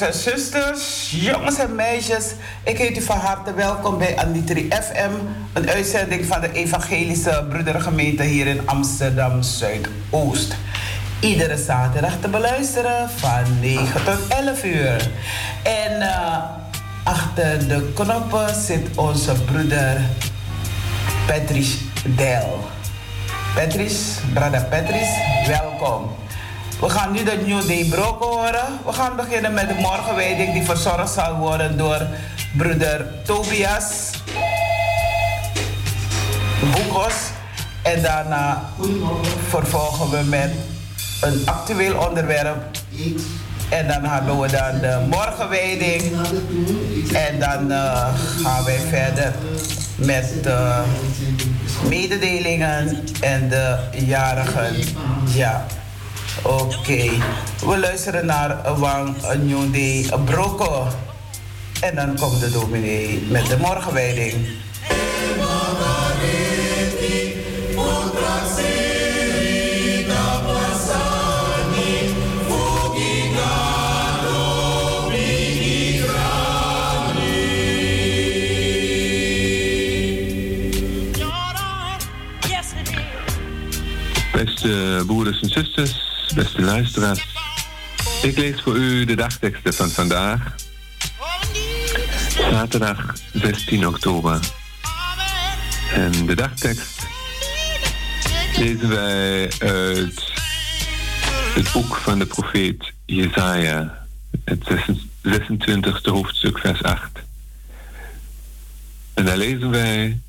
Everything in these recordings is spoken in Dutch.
en zusters, jongens en meisjes. Ik heet u van harte welkom bij Anitri FM, een uitzending van de Evangelische Broedergemeente hier in Amsterdam Zuidoost. Iedere zaterdag te beluisteren van 9 tot 11 uur. En eh, achter de knoppen zit onze broeder Patrice Dell. Patrice, Brother Patrice, welkom. We gaan nu de New Day broken horen. We gaan beginnen met de morgenwijding die verzorgd zal worden door broeder Tobias Boekos. En daarna vervolgen we met een actueel onderwerp. En dan hebben we dan de morgenwijding. En dan eh, gaan wij verder met de mededelingen en de jarigen. Ja. Oké, we luisteren naar Wang Nyonde Broko. En dan komt de dominee met de morgenwijding. Beste broeders en zusters, beste luisteraars. Ik lees voor u de dagteksten van vandaag. Zaterdag 16 oktober. En de dagtekst lezen wij uit het boek van de profeet Jesaja, het 26e hoofdstuk, vers 8. En daar lezen wij,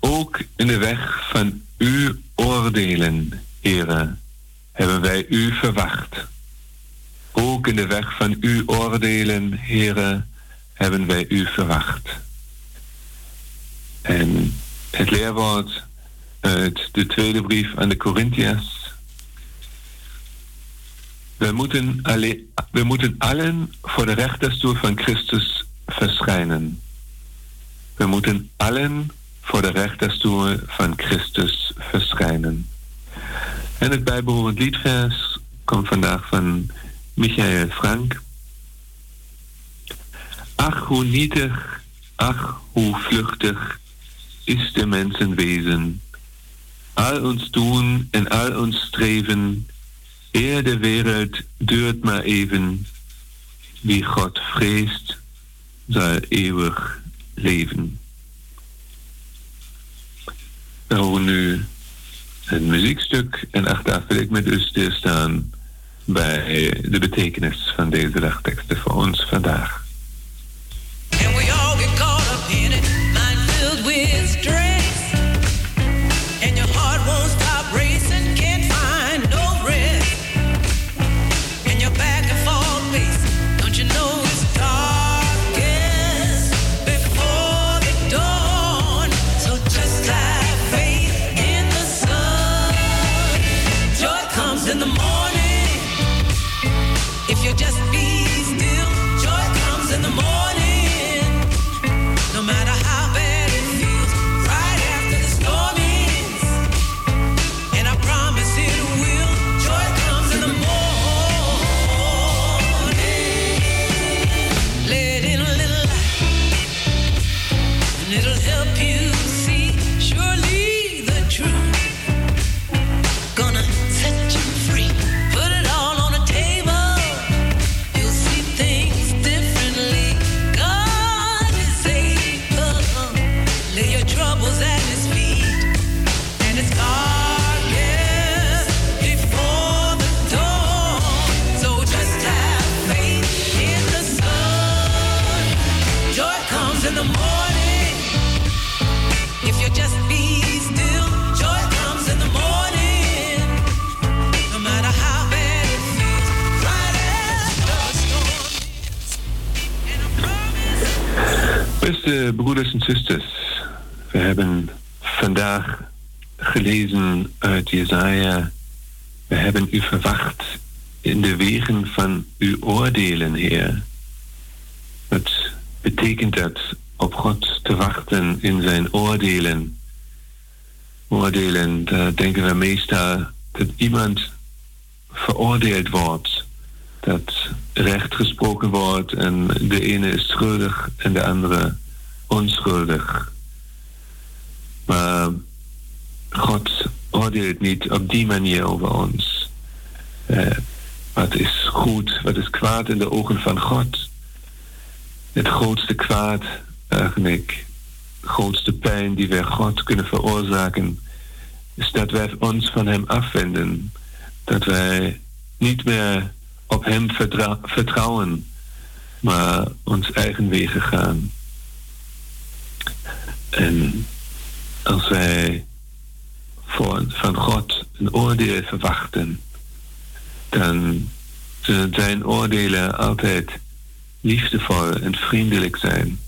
ook in de weg van uw oordelen, heren, hebben wij u verwacht. Ook in de weg van uw oordelen, heren, hebben wij u verwacht. En het leerwoord uit de tweede brief aan de Corinthiërs. We moeten, alleen, we moeten allen voor de rechterstoel van Christus verschijnen. We moeten allen voor de rechterstoel van Christus verschijnen. En het bijbehorend liedvers komt vandaag van Michael Frank. Ach, hoe nietig, ach, hoe vluchtig is de mensenwezen. Al ons doen en al ons streven, eer de wereld duurt maar even. Wie God vreest, zal eeuwig leven. We horen nu een muziekstuk en achteraf wil ik met u stilstaan bij de betekenis van deze dagteksten voor ons vandaag. Beste broeders en zusters, we hebben vandaag gelezen uit Jesaja. We hebben u verwacht in de wegen van uw oordelen, Heer. Wat betekent dat op God te wachten in zijn oordelen? Oordelen, daar denken we meestal dat iemand veroordeeld wordt dat recht gesproken wordt en de ene is schuldig en de andere onschuldig. Maar God oordeelt niet op die manier over ons. Eh, wat is goed, wat is kwaad in de ogen van God? Het grootste kwaad, eigenlijk, grootste pijn die wij God kunnen veroorzaken, is dat wij ons van Hem afwenden. Dat wij niet meer op Hem vertrouwen, maar ons eigen wegen gaan. En als wij voor, van God een oordeel verwachten, dan zullen zijn oordelen altijd liefdevol en vriendelijk zijn.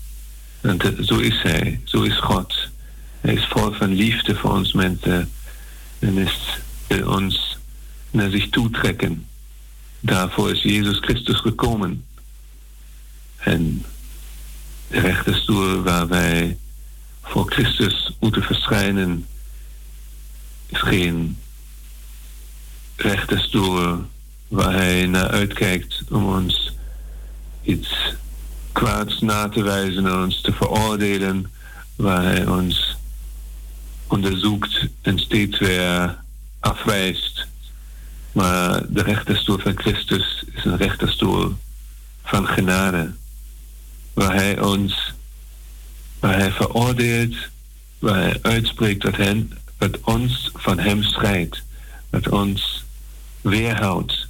Want zo is Hij, zo is God. Hij is vol van liefde voor ons mensen en is, wil ons naar zich toetrekken. Daarvoor is Jezus Christus gekomen. En de rechterstoel waar wij voor Christus moeten verschijnen, is geen rechterstoel waar hij naar uitkijkt om ons iets kwaads na te wijzen en ons te veroordelen, waar hij ons onderzoekt en steeds weer afwijst. Maar de rechterstoel van Christus is een rechterstoel van genade. Waar hij ons, waar hij veroordeelt, waar hij uitspreekt wat, hen, wat ons van hem scheidt. Wat ons weerhoudt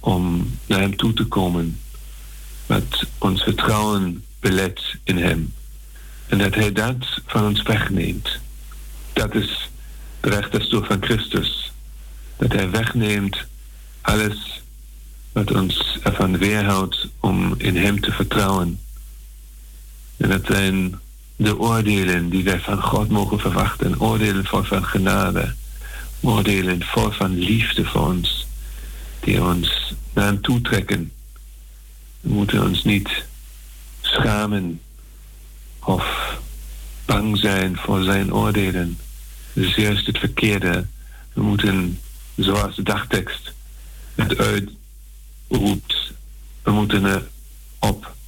om naar hem toe te komen. Wat ons vertrouwen belet in hem. En dat hij dat van ons wegneemt. Dat is de rechterstoel van Christus. Dat hij wegneemt alles wat ons ervan weerhoudt om in hem te vertrouwen. En dat zijn de oordelen die wij van God mogen verwachten. Oordelen vol van genade. Oordelen vol van liefde voor ons. Die ons naar hem toetrekken. We moeten ons niet schamen of bang zijn voor zijn oordelen. Dat is juist het verkeerde. We moeten, zoals de dagtekst het uitroept, we moeten er op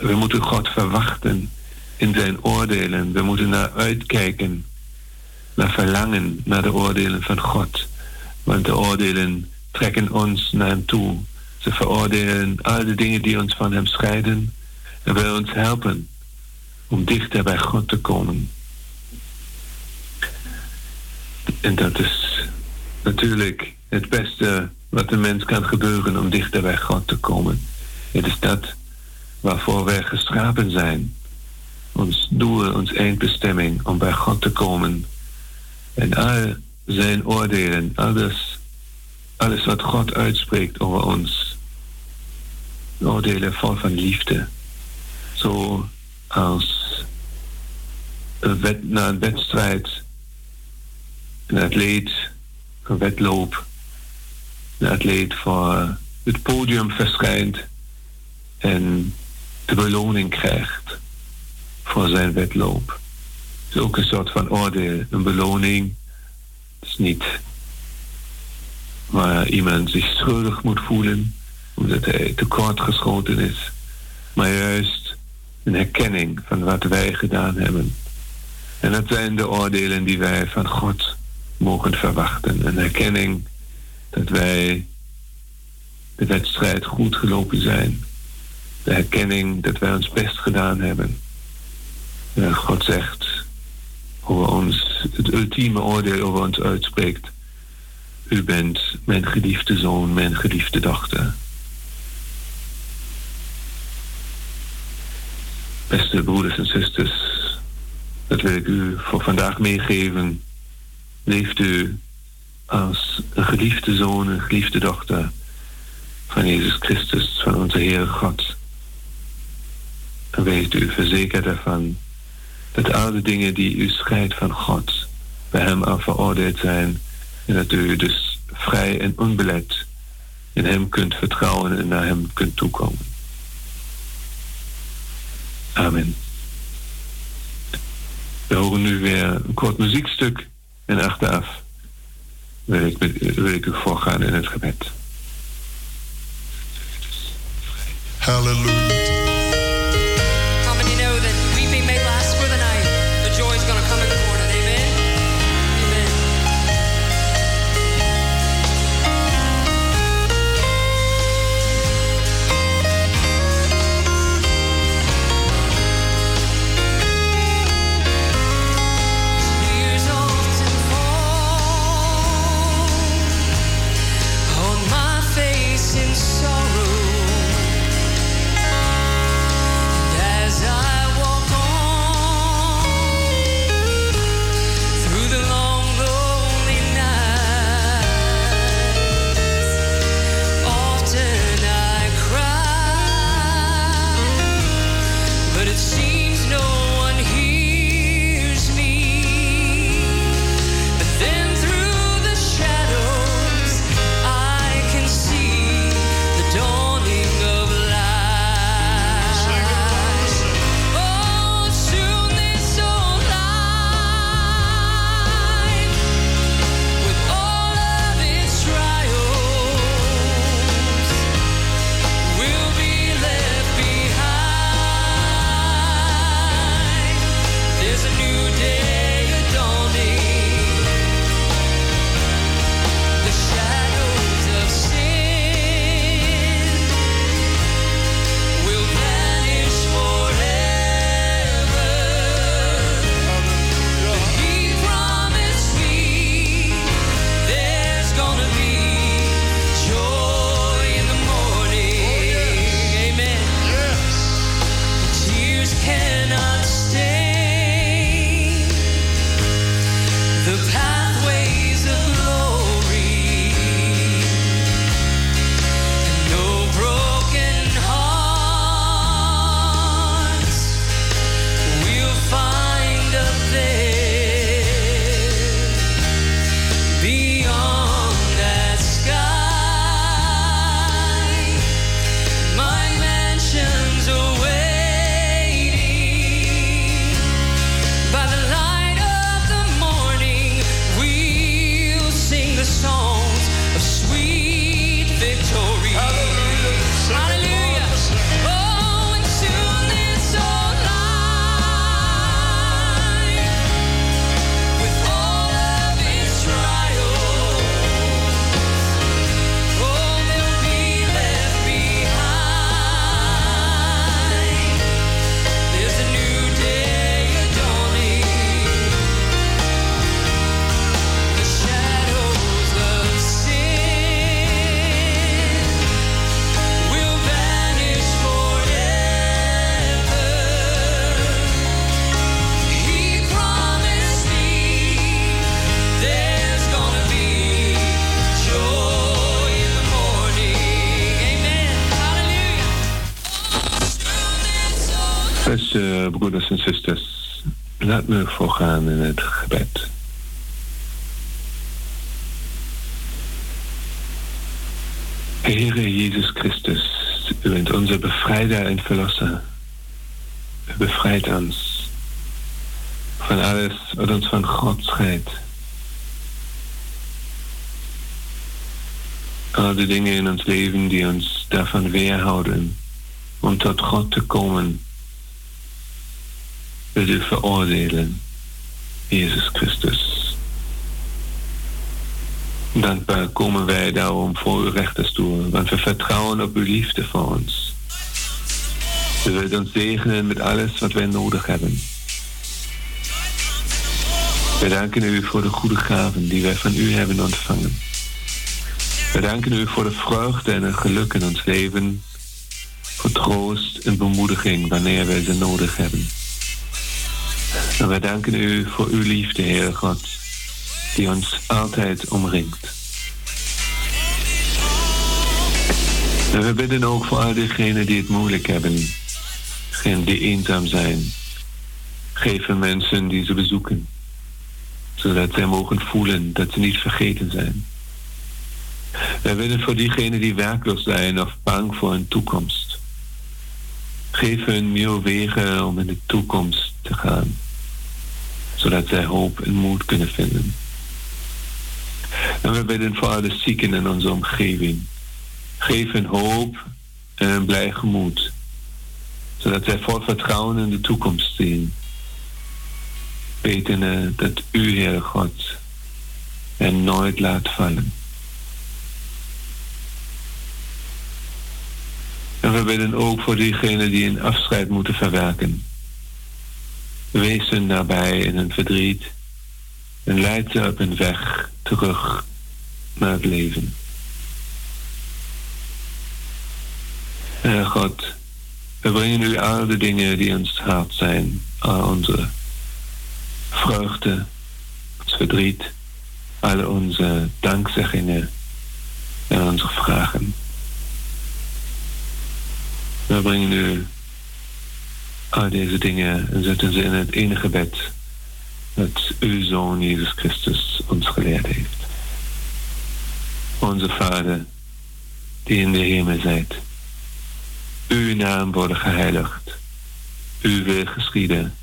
We moeten God verwachten in zijn oordelen. We moeten naar uitkijken, naar verlangen naar de oordelen van God. Want de oordelen trekken ons naar hem toe. Ze veroordelen al de dingen die ons van hem scheiden en willen ons helpen om dichter bij God te komen. En dat is natuurlijk het beste wat een mens kan gebeuren om dichter bij God te komen. Het is dat waarvoor wij geschapen zijn. Ons doel, ons eindbestemming om bij God te komen. En al zijn oordelen, alles, alles wat God uitspreekt over ons. Oordelen vol van liefde. Zo als een wet, na een wedstrijd, een atleet, een wedloop, een atleet voor het podium verschijnt en de beloning krijgt voor zijn wedloop. Het is ook een soort van oordeel, een beloning. Is niet waar iemand zich schuldig moet voelen omdat hij tekort geschoten is, maar juist een herkenning van wat wij gedaan hebben. En dat zijn de oordelen die wij van God mogen verwachten. Een herkenning dat wij de wedstrijd goed gelopen zijn. De herkenning dat wij ons best gedaan hebben. En God zegt over ons, het ultieme oordeel over ons uitspreekt. U bent mijn geliefde zoon, mijn geliefde dochter. Beste broeders en zusters, dat wil ik u voor vandaag meegeven. Leeft u als een geliefde zoon, een geliefde dochter van Jezus Christus, van onze Heere God. En weet u verzekerd ervan dat al dingen die u scheidt van God bij Hem al veroordeeld zijn en dat u dus vrij en onbelet in Hem kunt vertrouwen en naar Hem kunt toekomen. Amen. We horen nu weer een kort muziekstuk en achteraf wil ik, wil ik u voorgaan in het gebed. Hallelujah. Me voorgaan in het gebed. Heere Jezus Christus, u bent onze bevrijder en verlosser. U bevrijdt ons van alles wat ons van God scheidt. Al de dingen in ons leven die ons daarvan weerhouden om tot God te komen, Jezus Christus. Dankbaar komen wij daarom voor uw rechterstoel, want we vertrouwen op uw liefde voor ons. U wilt ons zegenen met alles wat wij nodig hebben. We danken u voor de goede gaven die wij van u hebben ontvangen. We danken u voor de vreugde en het geluk in ons leven, voor troost en bemoediging wanneer wij ze nodig hebben. En wij danken u voor uw liefde, Heer God, die ons altijd omringt. En we bidden ook voor al diegenen die het moeilijk hebben, die eenzaam zijn. Geef mensen die ze bezoeken, zodat zij mogen voelen dat ze niet vergeten zijn. Wij bidden voor diegenen die werkloos zijn of bang voor een toekomst. Geef hun nieuwe wegen om in de toekomst te gaan, zodat zij hoop en moed kunnen vinden. En we bidden voor alle zieken in onze omgeving. Geef hoop en een blij gemoed, zodat zij vol vertrouwen in de toekomst zien. Weten dat u, Heer God, hen nooit laat vallen. En we bidden ook voor diegenen die een afscheid moeten verwerken. Wees nabij in hun verdriet en leid ze op hun weg terug naar het leven. Heer God, we brengen u al de dingen die ons hart zijn, al onze vreugde, ons verdriet, alle onze dankzeggingen en onze vragen. We brengen u al deze dingen en zetten ze in het enige bed dat uw Zoon Jezus Christus ons geleerd heeft. Onze Vader, die in de hemel zijt, uw naam worden geheiligd, uw wil geschieden,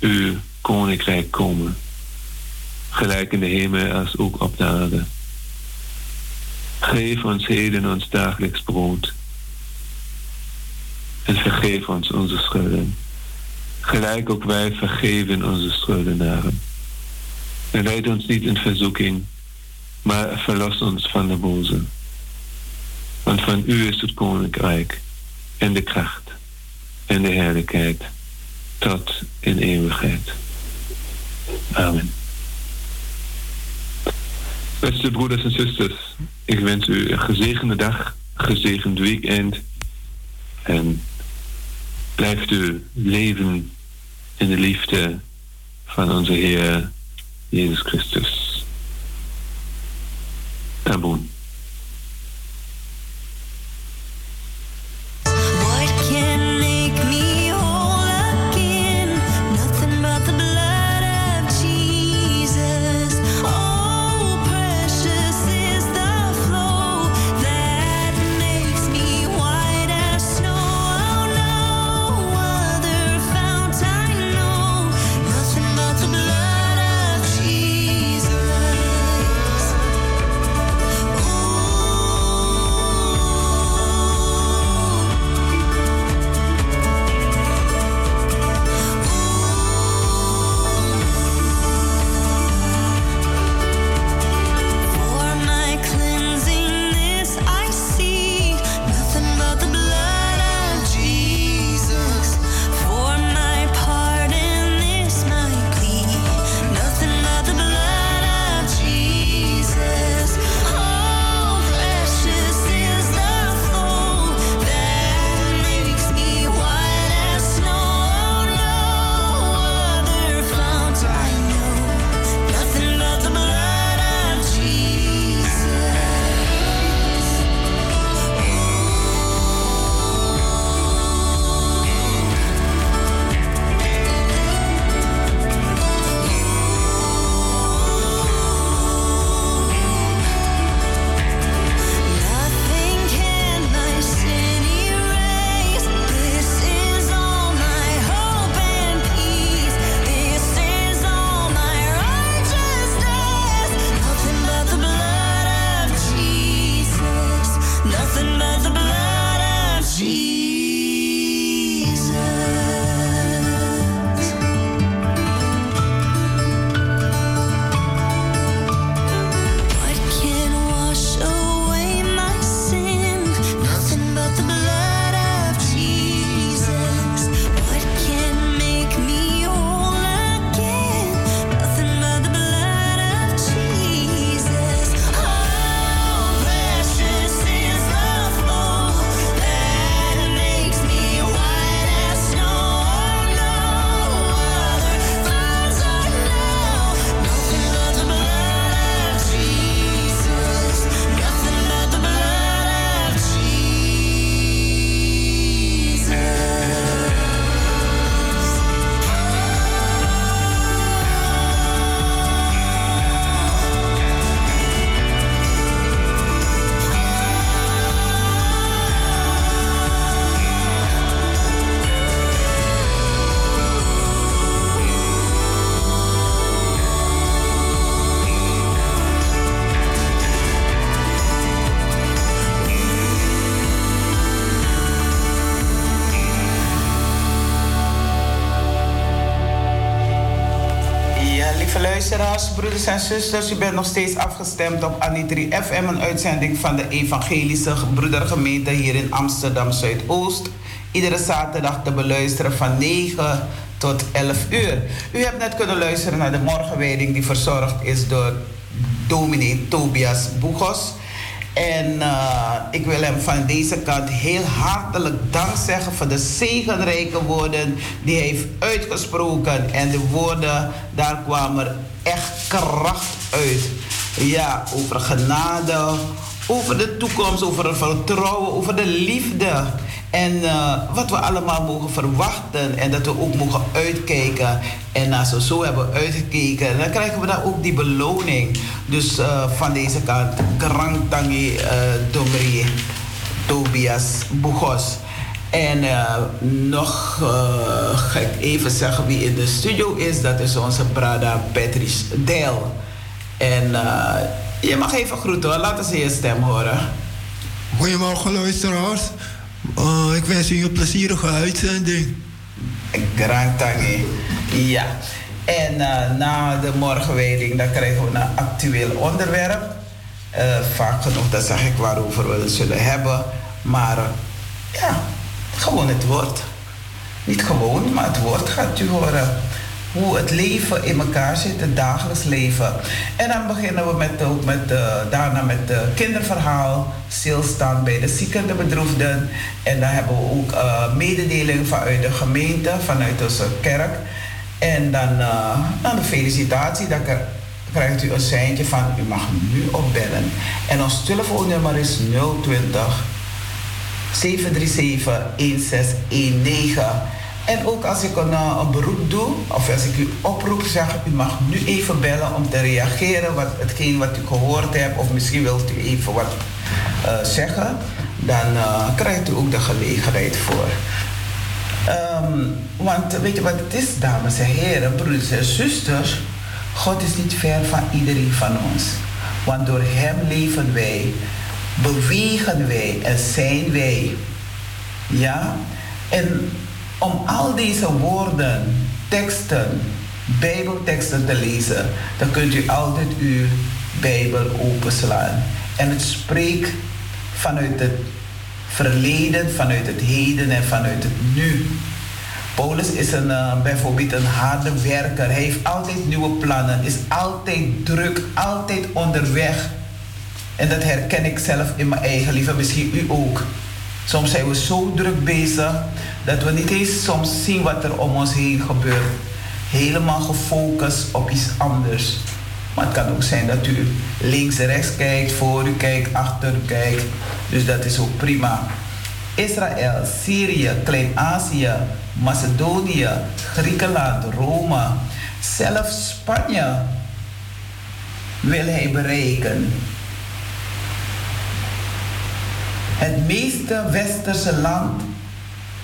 uw koninkrijk komen, gelijk in de hemel als ook op de aarde. Geef ons heden ons dagelijks brood. En vergeef ons onze schulden. Gelijk ook wij vergeven onze schuldenaren. En leid ons niet in verzoeking, maar verlos ons van de boze. Want van u is het koninkrijk en de kracht en de heerlijkheid tot in eeuwigheid. Amen. Beste broeders en zusters, ik wens u een gezegende dag, een gezegend weekend. En blijft u leven in de liefde van onze Heer Jezus Christus. Amen. En zusters, u bent nog steeds afgestemd op Anitri FM, een uitzending van de Evangelische Broedergemeente hier in Amsterdam Zuidoost. Iedere zaterdag te beluisteren van 9 tot 11 uur. U hebt net kunnen luisteren naar de morgenwijding die verzorgd is door dominee Tobias Boegos. En uh, ik wil hem van deze kant heel hartelijk dank zeggen voor de zegenrijke woorden die hij heeft uitgesproken. En de woorden, daar kwam er echt kracht uit. Ja, over genade, over de toekomst, over het vertrouwen, over de liefde. En uh, wat we allemaal mogen verwachten en dat we ook mogen uitkijken. En als we zo hebben uitgekeken, dan krijgen we dan ook die beloning. Dus uh, van deze kant, Krangtangi uh, Domri, Tobias Bugos. En nog ga ik even zeggen wie in de studio is. Dat is onze Brada Patrice Del. En je mag even groeten hoor, laten ze je stem horen. Goedemorgen luisteraars. Uh, ik wens u een plezierige uitzending. Grand Tangi. Ja. En uh, na de morgenwijding dan krijgen we een actueel onderwerp. Uh, vaak genoeg, dat zeg ik waarover we het zullen hebben. Maar ja, gewoon het woord. Niet gewoon, maar het woord gaat u horen hoe het leven in elkaar zit, het dagelijks leven. En dan beginnen we met, met, uh, daarna met het kinderverhaal, stilstaan bij de zieken, de bedroefden. En dan hebben we ook uh, mededeling vanuit de gemeente, vanuit onze kerk. En dan, uh, de felicitatie, dan krijgt u een seintje van u mag nu opbellen. En ons telefoonnummer is 020 737 1619. En ook als ik een, uh, een, beroep doe, of als ik u oproep, zeg u mag nu even bellen om te reageren wat hetgeen wat u gehoord hebt, of misschien wilt u even wat uh, zeggen, dan uh, krijgt u ook de gelegenheid voor. Um, want weet je wat het is, dames en heren, broeders en zusters? God is niet ver van iedereen van ons. Want door Hem leven wij, bewegen wij en zijn wij. Ja? En om al deze woorden, teksten, Bijbelteksten te lezen, dan kunt u altijd uw Bijbel openslaan. En het spreekt vanuit het verleden, vanuit het heden en vanuit het nu. Paulus is een, uh, bijvoorbeeld een harde werker. Hij heeft altijd nieuwe plannen, is altijd druk, altijd onderweg. En dat herken ik zelf in mijn eigen leven, misschien u ook. Soms zijn we zo druk bezig dat we niet eens soms zien wat er om ons heen gebeurt. Helemaal gefocust op iets anders. Maar het kan ook zijn dat u links en rechts kijkt, voor u kijkt, achter u kijkt. Dus dat is ook prima. Israël, Syrië, Klein-Azië, Macedonië, Griekenland, Rome, zelfs Spanje wil hij bereiken. Het meeste westerse land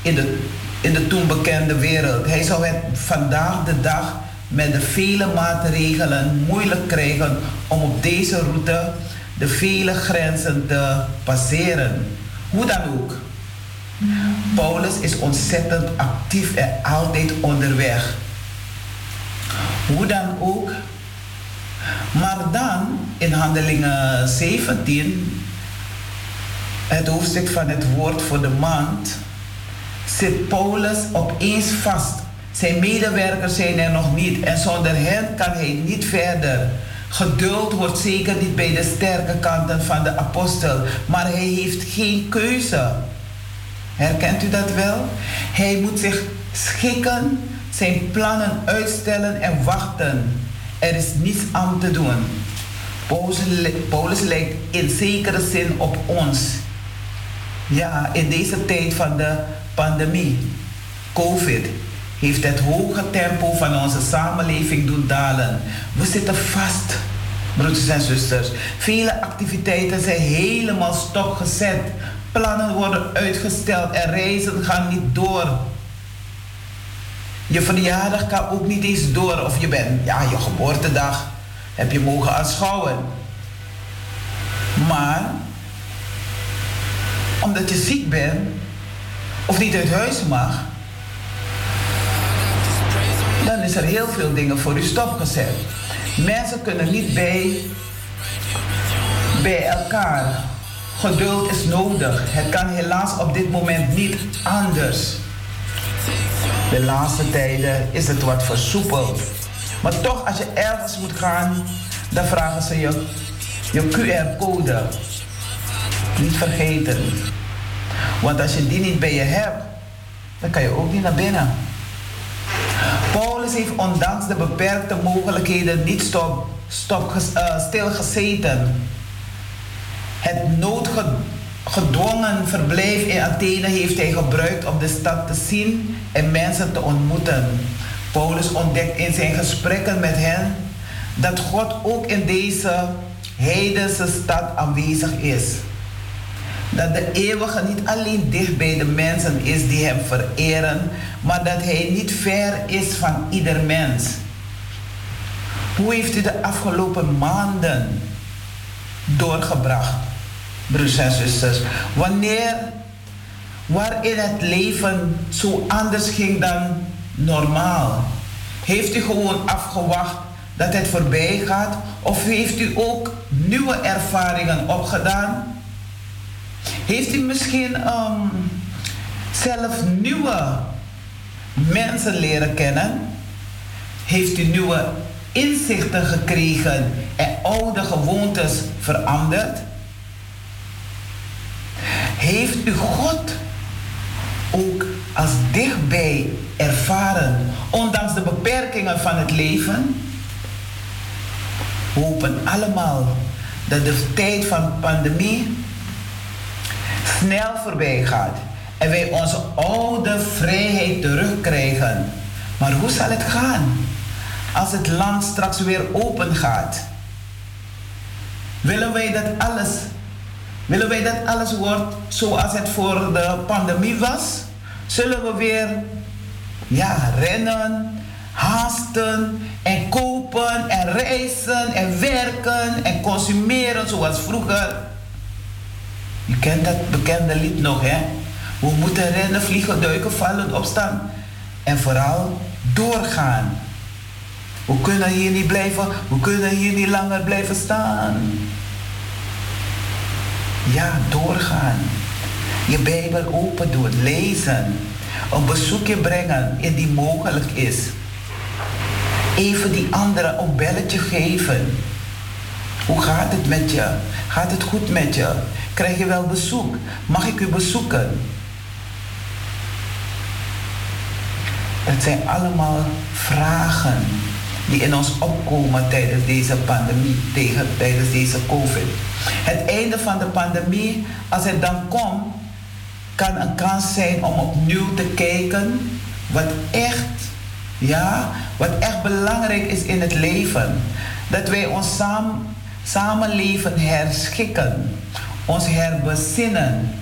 in de, in de toen bekende wereld. Hij zou het vandaag de dag met de vele maatregelen moeilijk krijgen om op deze route de vele grenzen te passeren. Hoe dan ook. Paulus is ontzettend actief en altijd onderweg. Hoe dan ook. Maar dan in Handelingen 17, het hoofdstuk van het woord voor de maand, zit Paulus opeens vast. Zijn medewerkers zijn er nog niet en zonder hen kan hij niet verder. Geduld hoort zeker niet bij de sterke kanten van de apostel, maar hij heeft geen keuze. Herkent u dat wel? Hij moet zich schikken, zijn plannen uitstellen en wachten. Er is niets aan te doen. Paulus, lijkt in zekere zin op ons. Ja, in deze tijd van de pandemie, COVID, heeft het hoge tempo van onze samenleving doen dalen. We zitten vast, broeders en zusters. Vele activiteiten zijn helemaal stopgezet. Plannen worden uitgesteld en reizen gaan niet door. Je verjaardag kan ook niet eens door. Of je bent, ja, je geboortedag heb je mogen aanschouwen. Maar, omdat je ziek bent, of niet uit huis mag, dan is er heel veel dingen voor u stopgezet. Mensen kunnen niet bij, bij elkaar. Geduld is nodig. Het kan helaas op dit moment niet anders. De laatste tijden is het wat versoepeld. Maar toch, als je ergens moet gaan, dan vragen ze je je QR-code. Niet vergeten. Want als je die niet bij je hebt, dan kan je ook niet naar binnen. Paulus heeft ondanks de beperkte mogelijkheden niet stop, stop, uh, stilgezeten. Het noodgedwongen verblijf in Athene heeft hij gebruikt om de stad te zien en mensen te ontmoeten. Paulus ontdekt in zijn gesprekken met hen dat God ook in deze heidense stad aanwezig is. Dat de eeuwige niet alleen dicht bij de mensen is die hem vereren, maar dat hij niet ver is van ieder mens. Hoe heeft u de afgelopen maanden doorgebracht, broers en zusters? Wanneer, waarin het leven zo anders ging dan normaal? Heeft u gewoon afgewacht dat het voorbij gaat? Of heeft u ook nieuwe ervaringen opgedaan? Heeft u misschien um, zelf nieuwe mensen leren kennen? Heeft u nieuwe inzichten gekregen en oude gewoontes veranderd? Heeft u God ook als dichtbij ervaren, ondanks de beperkingen van het leven? We hopen allemaal dat de tijd van pandemie snel voorbij gaat en wij onze oude vrijheid terugkrijgen. Maar hoe zal het gaan als het land straks weer open gaat? Willen wij dat alles, willen wij dat alles wordt zoals het voor de pandemie was? Zullen we weer ja, rennen, haasten en kopen en reizen en werken en consumeren zoals vroeger? Je kent dat bekende lied nog, hè? We moeten rennen, vliegen, duiken, vallen, opstaan. En vooral doorgaan. We kunnen hier niet blijven, we kunnen hier niet langer blijven staan. Ja, doorgaan. Je Bijbel open doen, lezen. Een bezoekje brengen indien mogelijk is. Even die andere een belletje geven. Hoe gaat het met je? Gaat het goed met je? Krijg je wel bezoek? Mag ik u bezoeken? Het zijn allemaal vragen die in ons opkomen tijdens deze pandemie, tegen, tijdens deze COVID. Het einde van de pandemie, als het dan komt, kan een kans zijn om opnieuw te kijken wat echt, ja, wat echt belangrijk is in het leven. Dat wij ons samen, samenleven herschikken, ons herbezinnen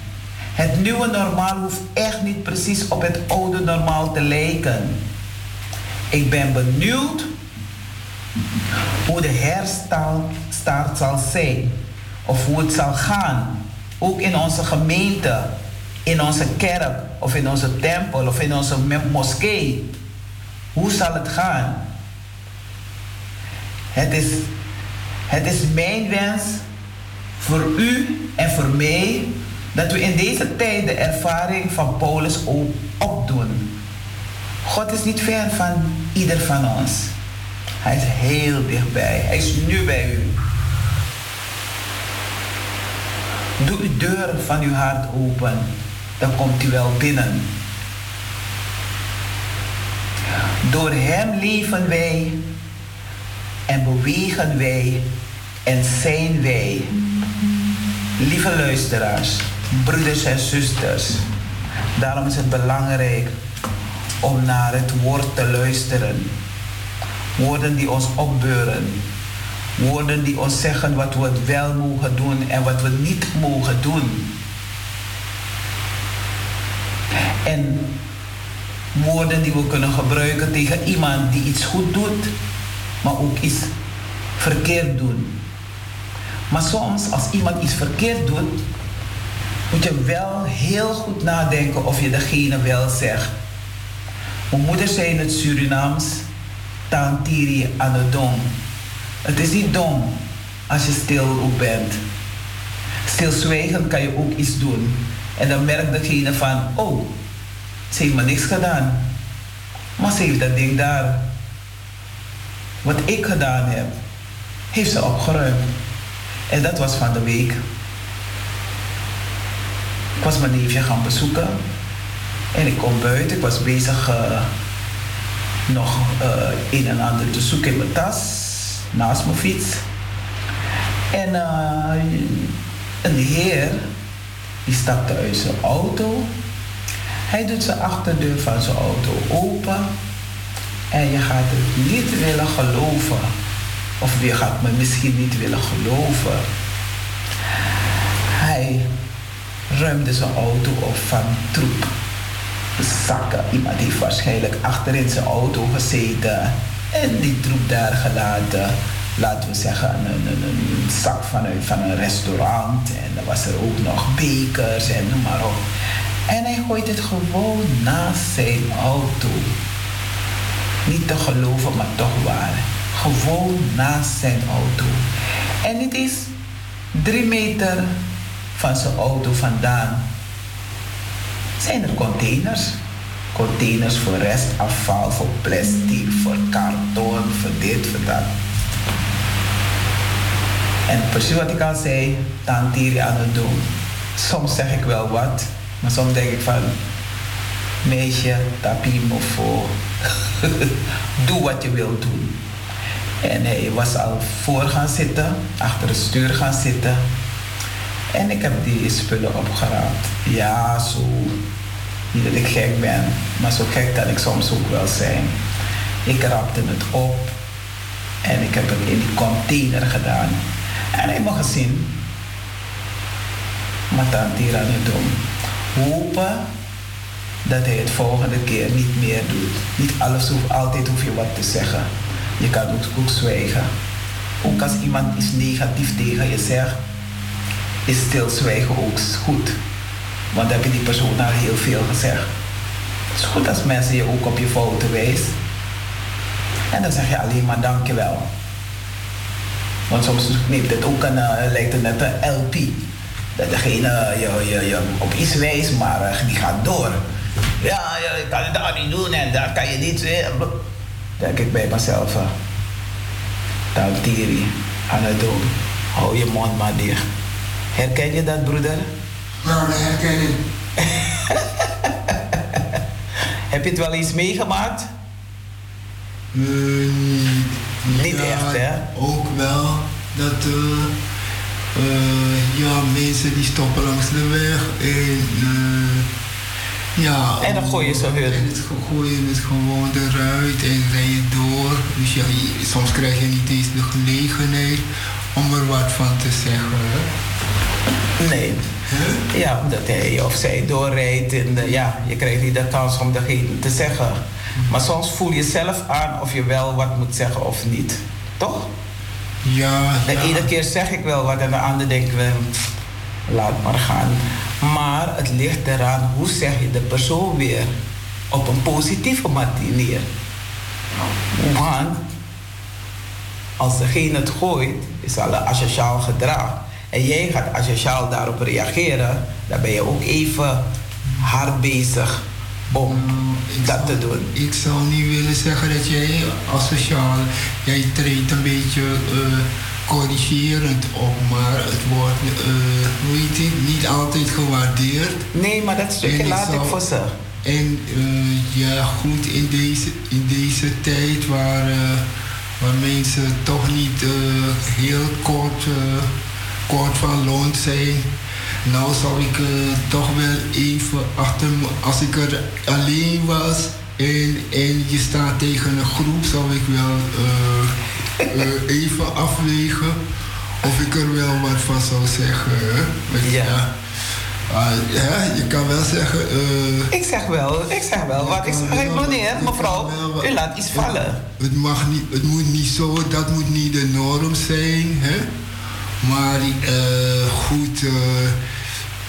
het nieuwe normaal hoeft echt niet precies op het oude normaal te lijken. Ik ben benieuwd hoe de herstart zal zijn. Of hoe het zal gaan. Ook in onze gemeente, in onze kerk, of in onze tempel, of in onze moskee. Hoe zal het gaan? Het is, het is mijn wens voor u en voor mij dat we in deze tijd de ervaring van Paulus ook opdoen. God is niet ver van ieder van ons. Hij is heel dichtbij. Hij is nu bij u. Doe uw deur van uw hart open. Dan komt u wel binnen. Door Hem leven wij en bewegen wij en zijn wij. Lieve luisteraars broeders en zusters. Daarom is het belangrijk om naar het woord te luisteren. Woorden die ons opbeuren. Woorden die ons zeggen wat we wel mogen doen en wat we niet mogen doen. En woorden die we kunnen gebruiken tegen iemand die iets goed doet, maar ook iets verkeerd doet. Maar soms als iemand iets verkeerd doet, moet je wel heel goed nadenken of je degene wel zegt. Mijn moeder zei in het Surinaams, Tantiri aan dom. Het is niet dom als je stil bent. Stilzwijgend kan je ook iets doen. En dan merkt degene van, oh, ze heeft me niks gedaan. Maar ze heeft dat ding daar. Wat ik gedaan heb, heeft ze opgeruimd. En dat was van de week. Ik was mijn neefje gaan bezoeken. En ik kom buiten. Ik was bezig uh, nog uh, een en ander te zoeken in mijn tas. Naast mijn fiets. En uh, een heer, die stapte uit zijn auto. Hij doet zijn achterdeur van zijn auto open. En je gaat het niet willen geloven. Of je gaat me misschien niet willen geloven. Hij ruimde zijn auto op van troep. Zakken. Iemand heeft waarschijnlijk achter in zijn auto gezeten. En die troep daar gelaten. Laten we zeggen een, een, een zak vanuit van een restaurant. En dan was er ook nog bekers en noem maar op. En hij gooit het gewoon naast zijn auto. Niet te geloven, maar toch waar. Gewoon naast zijn auto. En het is drie meter van zijn auto vandaan. Zijn er containers? Containers voor restafval, voor plastic, voor karton, voor dit, voor dat. En precies wat ik al zei, tantiri aan het doen. Soms zeg ik wel wat, maar soms denk ik van, meisje, tapie me voor. Doe wat je wilt doen. En hij was al voor gaan zitten, achter het stuur gaan zitten. En ik heb die spullen opgeraapt. Ja, zo. Niet dat ik gek ben, maar zo gek kan ik soms ook wel zijn. Ik rapte het op en ik heb het in die container gedaan. En hij mag gezien, maar aan het doen. Hopen dat hij het volgende keer niet meer doet. Niet alles hoeft, altijd hoef je wat te zeggen. Je kan ook, zwijgen. Ook als iemand iets negatiefs tegen je zegt, is stilzwijgen ook goed. Want dan heb je die persoon al heel veel gezegd. Het is goed als mensen je ook op je fouten wijzen. En dan zeg je alleen maar dankjewel. Want soms neemt het ook een, uh, lijkt het net een LP. Dat degene je, je, je op iets wijst, maar uh, die gaat door. Ja, je kan het daar niet doen en daar kan je niet. Denk ik bij mezelf. Aan het doen. Hou je mond maar dicht. Herken je dat, broeder? Ja, dat herken ik. Heb je het wel eens meegemaakt? Uh, Niet ja, echt, hè? Ook wel dat uh, uh, ja, mensen die stoppen langs de weg en ja. En dan gooi je ze hun. En het gooi je het gewoon eruit en rij je door. Dus ja, soms krijg je niet eens de gelegenheid om er wat van te zeggen. Nee. Huh? Ja, omdat hij of zij doorrijdt en de, ja, je krijgt niet de kans om degene te zeggen. Maar soms voel je zelf aan of je wel wat moet zeggen of niet. Toch? Ja. Ja. ene keer zeg ik wel wat en de andere denken we, laat maar gaan. Maar het ligt eraan hoe zeg je de persoon weer op een positieve manier. Want als degene het gooit, is al een asociaal gedrag. En jij gaat asociaal daarop reageren, dan ben je ook even hard bezig om ik dat zou, te doen. Ik zou niet willen zeggen dat jij asociaal, jij treedt een beetje uh, corrigerend op, maar het wordt, uh, hoe heet het, niet altijd gewaardeerd. Nee, maar dat stukje laat ik voor ze. En uh, ja, goed, in deze, in deze tijd waar, waar mensen toch niet heel kort, kort van loon zijn. Nou zou ik uh, toch wel even achter me, als ik er alleen was en, en je staat tegen een groep, zou ik wel uh, uh, even afwegen of ik er wel wat van zou zeggen. Ja. ja. ja, je kan wel zeggen. ik zeg wel, ik zeg wel. Wat ik zeg, meneer, mevrouw, wel, u laat iets vallen. Het, het, mag niet, het moet niet zo, dat moet niet de norm zijn, hè? Maar uh, goed,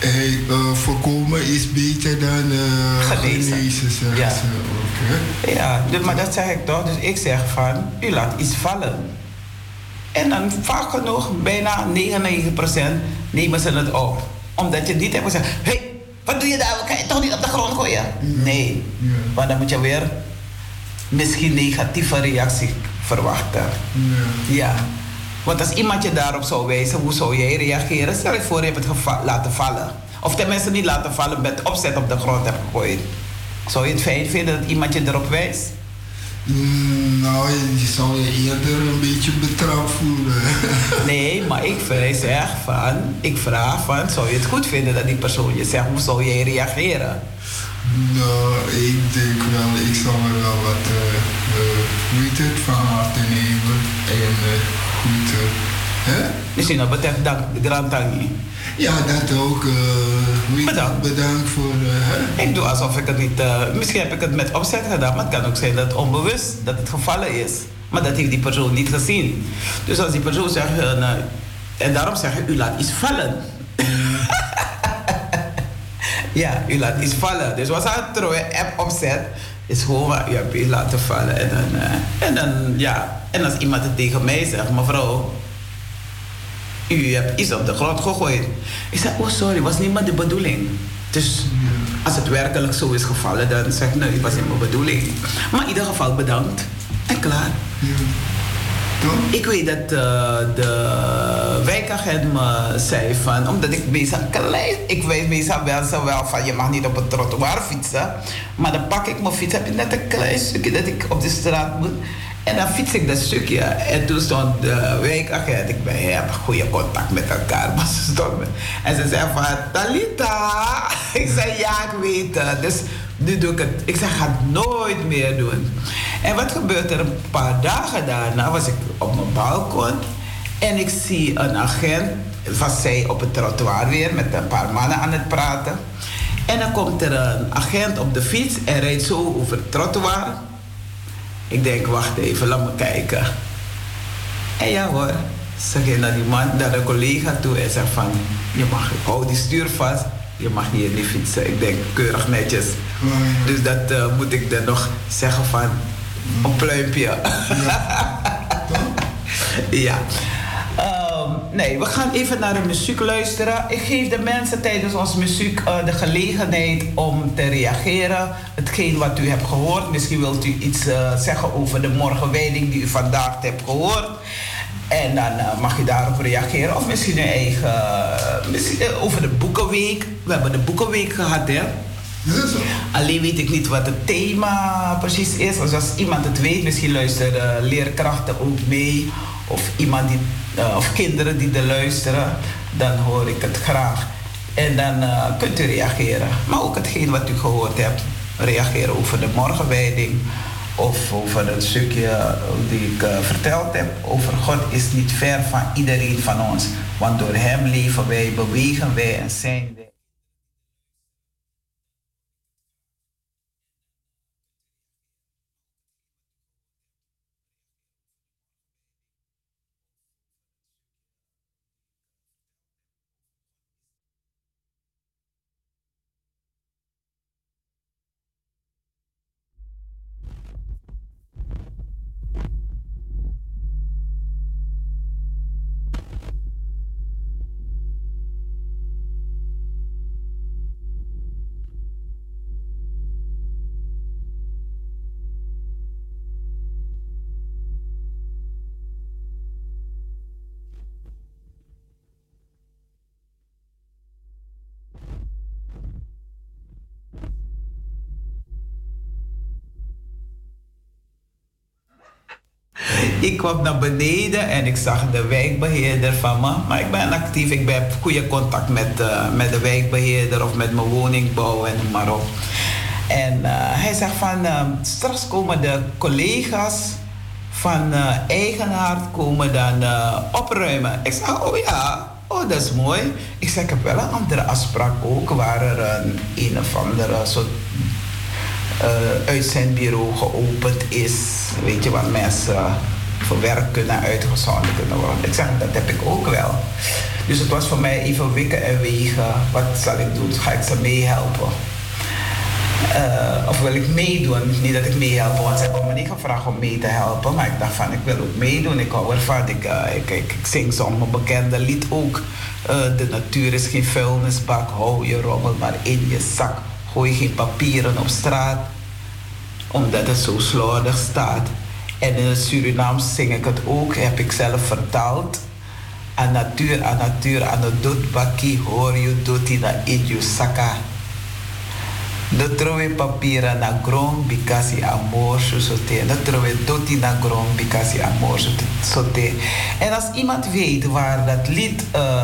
Hey, eh, voorkomen is beter dan eh, Genezen. genezen, Ja. Ja, dus, maar dat zeg ik toch. Dus ik zeg van, u laat iets vallen. En dan vaak genoeg, bijna 99% nemen ze het op. Omdat je niet hebt gezegd, hé, hey, wat doe je daar? Kan je toch niet op de grond gooien? Nee, Ja. want dan moet je weer misschien negatieve reactie verwachten. Ja. Want als iemand je daarop zou wijzen, hoe zou jij reageren? Stel je voor, je hebt het geva- laten vallen. Of tenminste niet laten vallen, met opzet op de grond hebt gegooid. Zou je het fijn vinden dat iemand je erop wijst? Mm, nou, je zou je eerder een beetje betrapt voelen. Nee, maar ik zeg van, ik vraag van, zou je het goed vinden dat die persoon je zegt, hoe zou jij reageren? nou, ik denk wel, ik zou er wel wat, heet het, van harte nemen. En eh, goed, hè? Misschien dat betreft dank de Grand Tangi. Ja, dat ook. eh? Bedankt. Bedankt voor, eh? Ik doe alsof ik het niet, eh, misschien heb ik het met opzet gedaan, maar het kan ook zijn dat het onbewust, dat het gevallen is. Maar dat heeft die persoon niet gezien. Dus als die persoon zegt, nou, en daarom zeg ik, u laat iets vallen. ja, u laat iets vallen. Dus wat aan het app opzet, is gewoon wat u hebt laten vallen. En dan, eh, en dan, ja, en als iemand het tegen mij zegt, mevrouw, u hebt iets op de grond gegooid. Ik zei, oh sorry, was niet maar de bedoeling. Dus als het werkelijk zo is gevallen, dan zeg ik, nee, het was niet mijn bedoeling. Maar in ieder geval bedankt. En klaar. Ja. Ik weet dat eh, de wijkagent me zei van, omdat ik meestal klein, ik weet meestal wel zo wel van je mag niet op het trottoir fietsen, maar dan pak ik mijn fiets, heb ik net een klein stukje dat ik op de straat moet. En dan fiets ik dat stukje. En toen stond de wijkagent, ik ben, heb goede contact met elkaar, maar ze stond. En ze zei van, Talita. Ik zei, ja, ik weet het. Dus nu doe ik het. Ik zeg, ga het nooit meer doen. En wat gebeurt er? Een paar dagen daarna was ik op mijn balkon. En ik zie een agent, was zij op het trottoir weer met een paar mannen aan het praten. En dan komt er een agent op de fiets en rijdt zo over het trottoir. Ik denk, wacht even, laat me kijken. En ja hoor, ze ging naar die man, naar een collega toe en zegt van... Je mag, hou die stuur vast, je mag hier niet fietsen. Ik denk, keurig netjes. Dus dat eh, moet ik dan nog zeggen van... Een pluimpje. Ja. Ehm, nee, we gaan even naar de muziek luisteren. Ik geef de mensen tijdens onze muziek eh, de gelegenheid om te reageren. Hetgeen wat u hebt gehoord. Misschien wilt u iets eh, zeggen over de morgenwijding die u vandaag hebt gehoord. En dan eh, mag je daarop reageren. Of misschien uw eigen... misschien, eh, over de Boekenweek. We hebben de Boekenweek gehad, hè? Alleen weet ik niet wat het thema precies is. Dus als iemand het weet, misschien luisteren leerkrachten ook mee. Of iemand die, eh, of kinderen die er luisteren, dan hoor ik het graag. En dan eh, kunt u reageren. Maar ook hetgeen wat u gehoord hebt. Reageren over de morgenwijding. Of over het stukje eh, die ik eh, verteld heb. Over God is niet ver van iedereen van ons. Want door hem leven wij, bewegen wij en zijn wij. Ik kwam naar beneden en ik zag de wijkbeheerder van me. Maar ik ben actief, ik heb goede contact met, eh, met de wijkbeheerder of met mijn woningbouw en noem maar op. En eh, hij zegt van, eh, straks komen de collega's van eh eigenaar komen dan opruimen. Ik zeg, oh ja, oh dat is mooi. Ik zeg, ik heb wel een andere afspraak ook, waar er een, een of andere soort uitzendbureau geopend is. Weet je, waar mensen werk kunnen uitgezonden kunnen worden. Ik zeg, dat heb ik ook wel. Dus het was voor mij even wikken en wegen. Wat zal ik doen? Ga ik ze meehelpen? Uh, of wil ik meedoen? Niet dat ik meehelp, want ze hebben me niet gevraagd om mee te helpen. Maar ik dacht van, ik wil ook meedoen. Ik hou ervan. Ik, uh, ik, ik, ik zing zo'n bekende lied ook. Uh, de natuur is geen vuilnisbak. Hou je rommel maar in je zak. Gooi geen papieren op straat. Omdat het zo slordig staat. En in het Surinaams zing ik het ook. Heb ik zelf vertaald. Aan natuur, aan natuur, aan de doodbakkie. Hoor je dood in je zakka. No trove papira na grom bikasi amor sote. No trove doti na grom bikasi amor sote. En als iemand weet waar dat lied, uh,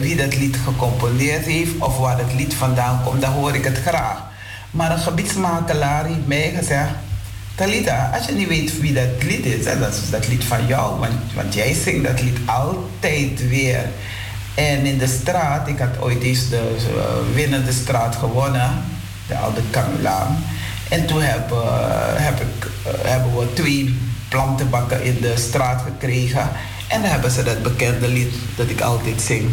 wie dat lied gecomponeerd heeft of waar het lied vandaan komt, dan hoor ik het graag. Maar een gebiedsmakelaar heeft mij gezegd, Talita, als je niet weet wie dat lied is, dat is dat lied van jou, want, want jij zingt dat lied altijd weer. En in de straat, ik had ooit eens de winnende straat gewonnen de oude Kamilaan. En toen heb, uh, hebben we twee plantenbakken in de straat gekregen. En dan hebben ze dat bekende lied dat ik altijd zing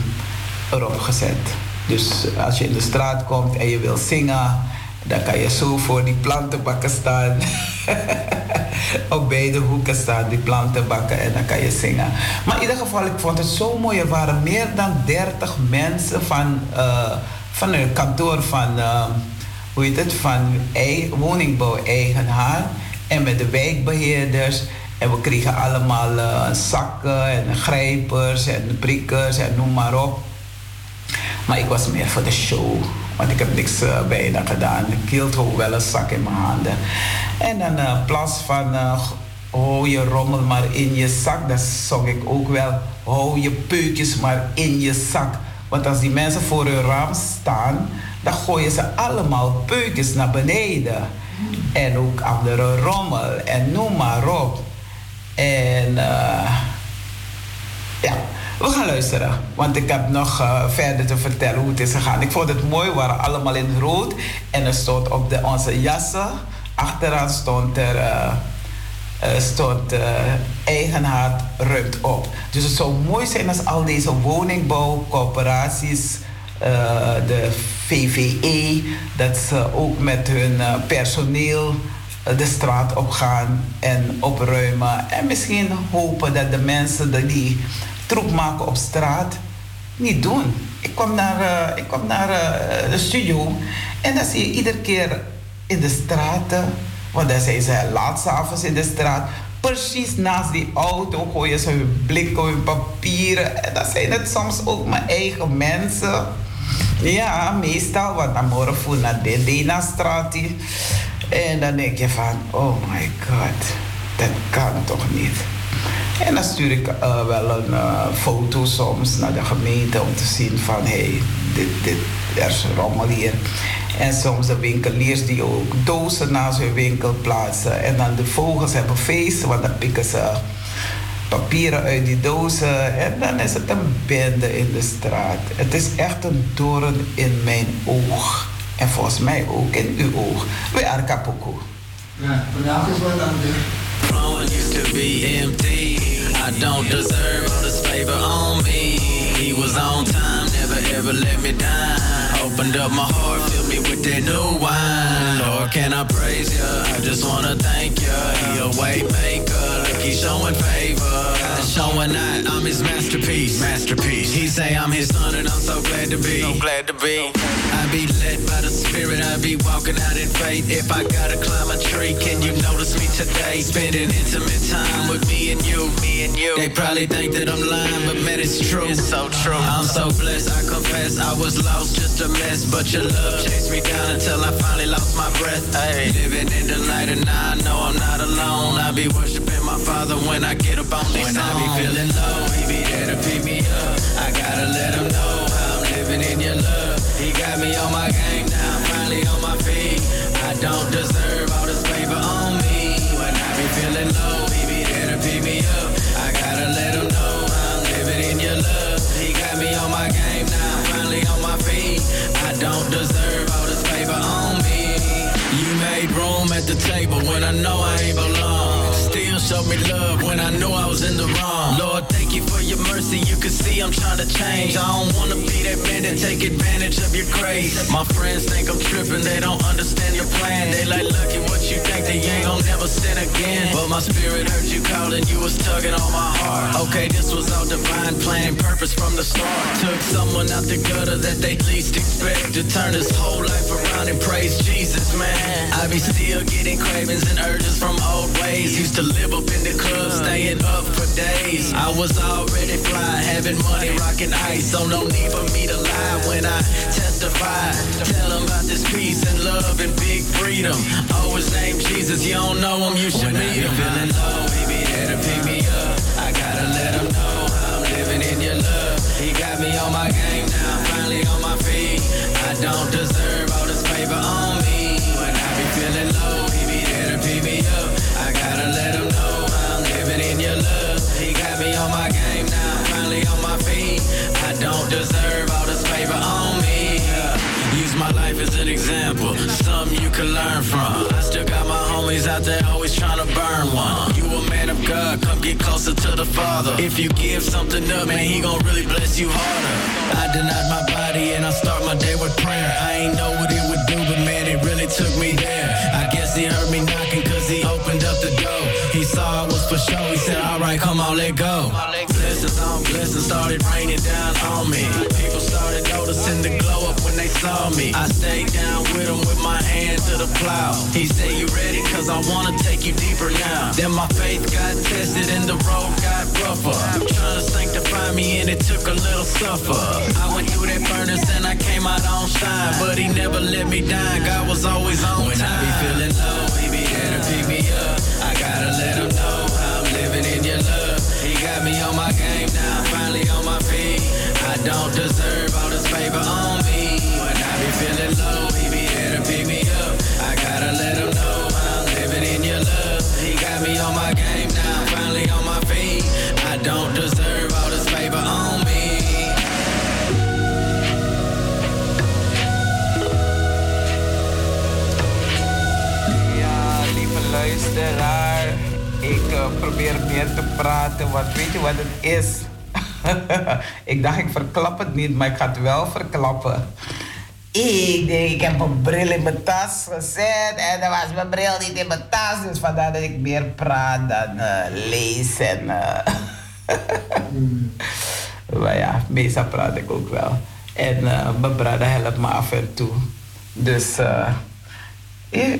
erop gezet. Dus als je in de straat komt en je wil zingen, dan kan je zo voor die plantenbakken staan. Op beide hoeken staan die plantenbakken en dan kan je zingen. Maar in ieder geval, ik vond het zo mooi. Er waren meer dan 30 mensen van, uh, van een kantoor van hoe heet het, van woningbouw-eigenaar en met de wijkbeheerders. En we kregen allemaal uh, zakken en grijpers en prikkers en noem maar op. Maar ik was meer voor de show. Want ik heb niks uh, bijna gedaan. Ik hield ook wel een zak in mijn handen. En dan uh, plaats van uh, hou je rommel maar in je zak, dat zong ik ook wel. Hou je peukjes maar in je zak. Want als die mensen voor hun raam staan, dan gooien ze allemaal peukjes naar beneden. En ook andere rommel en noem maar op. En ja, we gaan luisteren. Want ik heb nog uh, verder te vertellen hoe het is gegaan. Ik vond het mooi, we waren allemaal in rood. En er stond op de, onze jassen, achteraan stond er... Uh, stond uh, ruimt op. Dus het zou mooi zijn als al deze woningbouwcoöperaties, uh, de VVE, dat ze ook met hun personeel de straat op gaan en opruimen. En misschien hopen dat de mensen die troep maken op straat niet doen. Ik kwam naar, ik kwam naar de studio en dan zie je iedere keer in de straten want dan zijn ze laat s'avonds in de straat. Precies naast die auto gooien ze hun blikken, hun papieren. En dan zijn het soms ook mijn eigen mensen. Ja, meestal, want dan morgen voel naar de Dena-straat. En dan denk je van, oh my god, dat kan toch niet. En dan stuur ik uh, wel een uh, foto soms naar de gemeente om te zien van, hé, hey, dit, dit, er is rommel hier. En soms de winkeliers die ook dozen naast hun winkel plaatsen. En dan de vogels hebben feesten, want dan pikken ze papieren uit die dozen. En dan is het een bende in de straat. Het is echt een doorn in mijn oog. En volgens mij ook in uw oog. We are. Ja, vandaag is wat anders. Throne used to be empty. I don't deserve all this favor on me. He was on time, never ever let me down. Opened up my heart, filled me with that new wine. Lord, can I praise you? I just wanna thank you. He a way maker, look, he's showing favor. Showing out, I'm his masterpiece. Masterpiece. He say I'm his son, and I'm so glad to be. So glad to be. I be led by the spirit, I be walking out in faith. If I gotta climb a tree, can you notice me today? Spending intimate time with me and you, me and you. They probably think that I'm lying, but man, it's true. It's so true. I'm so blessed, I confess I was lost, just a mess. But your love chased me down until I finally lost my breath. Hey, living in the light, and now I know I'm not alone. I be worshiping my Father when I get up on these When songs. I be feeling low, he be there to pick me up. I gotta let him know I'm living in your love. He got me on my game now, I'm finally on my feet. I don't deserve all this favor on me. When I be feeling low, he be there to pick me up. I gotta let him know I'm living in your love. He got me on my game now, don't deserve all this favor on me. You made room at the table when I know I ain't belong still showed me love when I knew I was in the wrong. Lord, thank you for your mercy. You can see I'm trying to change. I don't wanna be that man to take advantage of your grace. My friends think I'm tripping, they don't understand your plan. They like, look at what you think, they ain't gon' never sin again. But my spirit heard you calling, you was tugging on my heart. Okay, this was all divine plan, purpose from the start. Took someone out the gutter that they least expect to turn his whole life around and praise Jesus, man. I be still getting cravings and urges from old ways. Used to live up in the club, staying up for days. I was already fly, having money, rocking ice. So no need for me to lie when I testify. Tell them about this peace and love and big freedom. Always name Jesus, you don't know him, you should when meet him. feeling low, he be there to pick me up. I gotta let him know I'm living in your love. He got me on my game now, finally on my feet. I don't deserve favor on me. When I be feeling low, he be there to pick me up. I gotta let him know I'm living in your love. He got me on my game now, finally on my feet. I don't deserve all this favor on me. Use my life as an example, something you can learn from. I still got my homies out there always trying to burn one. You a man of God, come get closer to the Father. If you give something up, man, he gon' really bless you harder. I denied my body and I start my day with prayer. I ain't know what it would do, but man, it really took me there. I guess he heard me knocking cause he opened up the door. He saw it was for show, he said, alright, come on, let go. Blessings on started raining down on me. Noticing the glow up when they saw me. I stayed down with him with my hand to the plow. He said, you ready? Cause I wanna take you deeper now. Then my faith got tested and the road got rougher. I'm trying to sanctify me and it took a little suffer. I went through that furnace and I came out on shine. But he never let me down, God was always on when time. I be feeling low, he be there to pick me up. I gotta let him know I'm living in your love. He got me on my game now, I'm finally on my feet. I don't deserve luisteraar. Ik eh, probeer meer te praten, want weet je wat het is? ik dacht, ik verklap het niet, maar ik ga het wel verklappen. Ik denk, ik heb een bril in mijn tas gezet en dan was mijn bril niet in mijn tas. Dus vandaar dat ik meer praat dan eh, lees. En, eh, maar ja, meestal praat ik ook wel. En mijn brada helpt me af en toe. Dus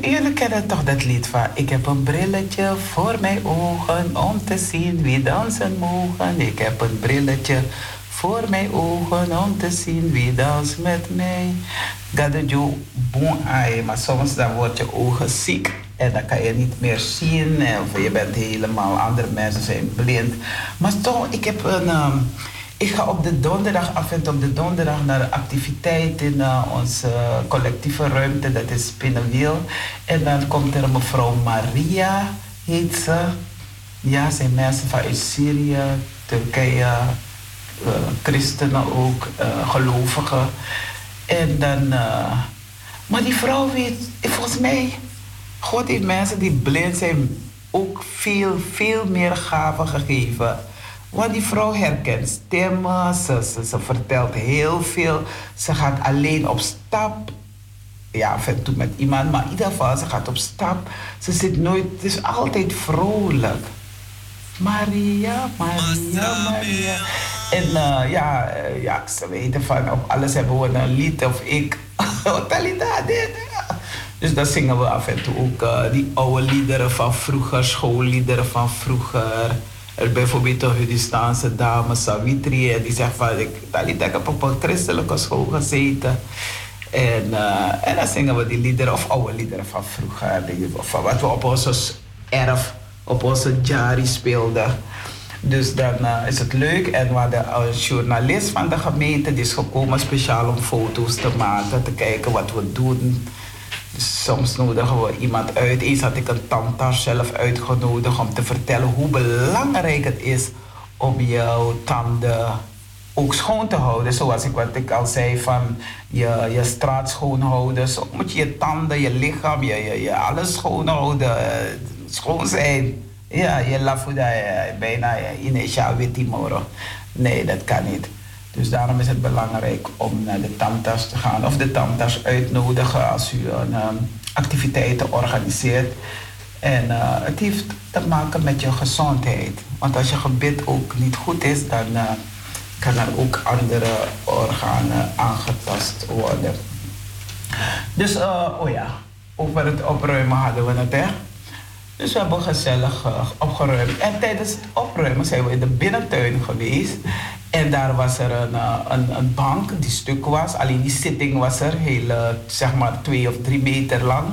jullie kennen toch dat lied van... Ik heb een brilletje voor mijn ogen om te zien wie dansen mogen. Ik heb een brilletje voor mijn ogen om te zien wie dans met mij. Gadaju bon ai, maar soms dan word je ogen ziek en dan kan je niet meer zien. Of je bent helemaal, andere mensen zijn blind. Maar toch, ik heb een... ehm, ik ga op de donderdag af en op de donderdag naar activiteit in eh, onze collectieve ruimte, dat is Spinnenwiel. En dan komt er mevrouw Maria, heet ze. Ja, zijn mensen vanuit Syrië, Turkije, eh, christenen ook, eh, gelovigen. En dan, maar die vrouw weet, volgens mij, God heeft mensen die blind zijn ook veel, veel meer gaven gegeven. Want die vrouw herkent stemmen, ze, ze, ze vertelt heel veel. Ze gaat alleen op stap. Ja, af en toe met iemand, maar in ieder geval, ze gaat op stap. Ze zit nooit, het is altijd vrolijk. Maria, Maria, Maria. En eh, ja, eh, ja, ze weten van op alles hebben we een lied of ik. Talita, dit. Dus dan zingen we af en toe ook eh, die oude liederen van vroeger, schoolliederen van vroeger. Er bijvoorbeeld een Hudistaanse dame, Savitri, die zegt van, ik, ik heb op een christelijke school gezeten. En, eh, en dan zingen we die liederen, of oude liederen van vroeger, van wat we op onze erf, op onze jari speelden. Dus dan eh, is het leuk. En we hadden een journalist van de gemeente, die is gekomen speciaal om foto's te maken, te kijken wat we doen. Dus soms nodigen we iemand uit. Eens had ik een tandarts zelf uitgenodigd om te vertellen hoe belangrijk het is om jouw tanden ook schoon te houden. Zoals ik wat ik al zei van je, je straat schoonhouden. Zo moet je je tanden, je lichaam, je, je, je alles schoonhouden. eh, Schoon zijn. Ja, je lafuda eh, bijna eh, initiaal wit moro. Nee, dat kan niet. Dus daarom is het belangrijk om naar de tandarts te gaan of de tandarts uitnodigen als u een um, activiteit organiseert. En uh, het heeft te maken met je gezondheid. Want als je gebit ook niet goed is, dan uh, kan er ook andere organen aangetast worden. Dus, uh, oh ja, over het opruimen hadden we het, hè. Dus we hebben gezellig opgeruimd. En tijdens het opruimen zijn we in de binnentuin geweest. En daar was er een, een, een, bank die stuk was. Alleen die zitting was er, heel, zeg maar twee of drie meter lang.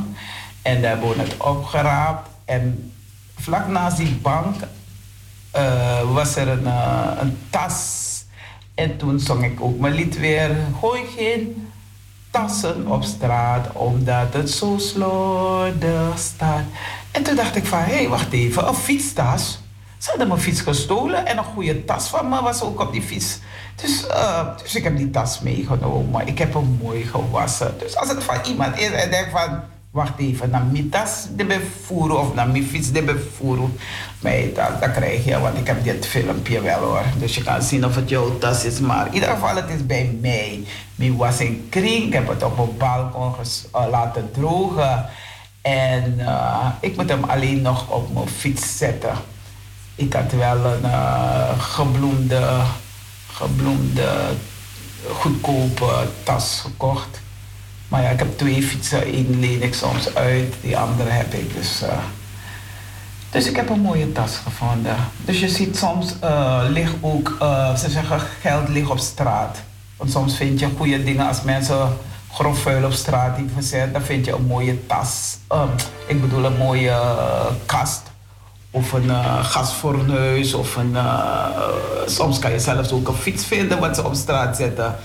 En daar hebben we het opgeraapt. En vlak naast die bank was er een, een tas. En toen zong ik ook mijn lied weer. Gooi geen tassen op straat, omdat het zo slordig staat. En toen dacht ik van, hé, hey, wacht even, een fietstas. Ze hadden mijn fiets gestolen en een goede tas van me was ook op die fiets. Dus, uh, dus ik heb die tas meegenomen. Ik heb hem mooi gewassen. Dus als het van iemand is en denkt van... Wacht even, naar mijn tas de bevoeren of naar mijn fiets de bevoeren. Nee, dat, dat krijg je, want ik heb dit filmpje wel hoor. Dus je kan zien of het jouw tas is. Maar in ieder geval, het is bij mij. Mijn was in kring. Ik heb het op een balkon uh, laten drogen. En uh, ik moet hem alleen nog op mijn fiets zetten. Ik had wel een uh, gebloemde, gebloemde, goedkope tas gekocht. Maar ja, ik heb twee fietsen. Eén leen ik soms uit, die andere heb ik. Dus, uh, dus ik heb een mooie tas gevonden. Dus je ziet soms ligt ook, ze zeggen geld ligt op straat. Want soms vind je goede dingen als mensen grof vuil op straat die verzet. Dan vind je een mooie tas. Um, ik bedoel een mooie kast. Of een gasfornuis. Of een, soms kan je zelfs ook een fiets vinden wat ze op straat zetten.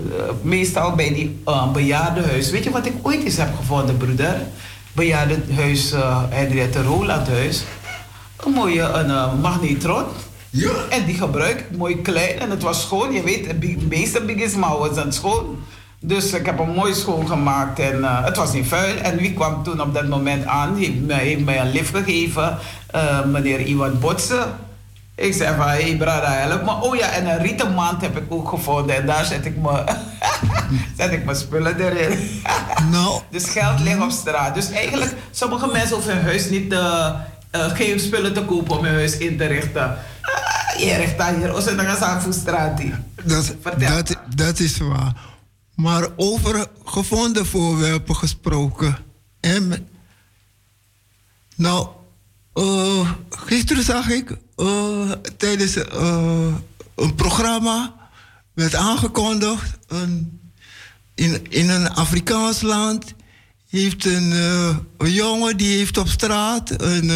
Uh, meestal bij die uh, bejaardenhuis. Weet je wat ik ooit eens heb gevonden, broeder? Bejaardenhuis uh, Henriette Rolandhuis. Een mooie een, uh, magnetron. Ja. En die gebruik ik mooi klein en het was schoon. Je weet, de meeste Biggie was dan schoon. Dus ik heb hem mooi schoongemaakt en uh, het was niet vuil. En wie kwam toen op dat moment aan? Heeft mij, heeft mij een lift gegeven, uh, meneer Iwan Botsen. Ik zei van, hé hey, brada, help me. Oh ja, en een rieten maand heb ik ook gevonden. En daar zet ik, me, zet ik mijn spullen erin. nou. Dus geld ligt op straat. Dus eigenlijk, sommige mensen hoeven hun huis niet uh, uh, geen spullen te kopen om hun huis in te richten. Uh, je richt daar hier, als een gaan voor straat. Dat, dat, dat is waar. Maar over gevonden voorwerpen gesproken. En, nou, uh, gisteren zag ik uh, tijdens uh, een programma werd aangekondigd in, in een Afrikaans land heeft een, een jongen die heeft op straat een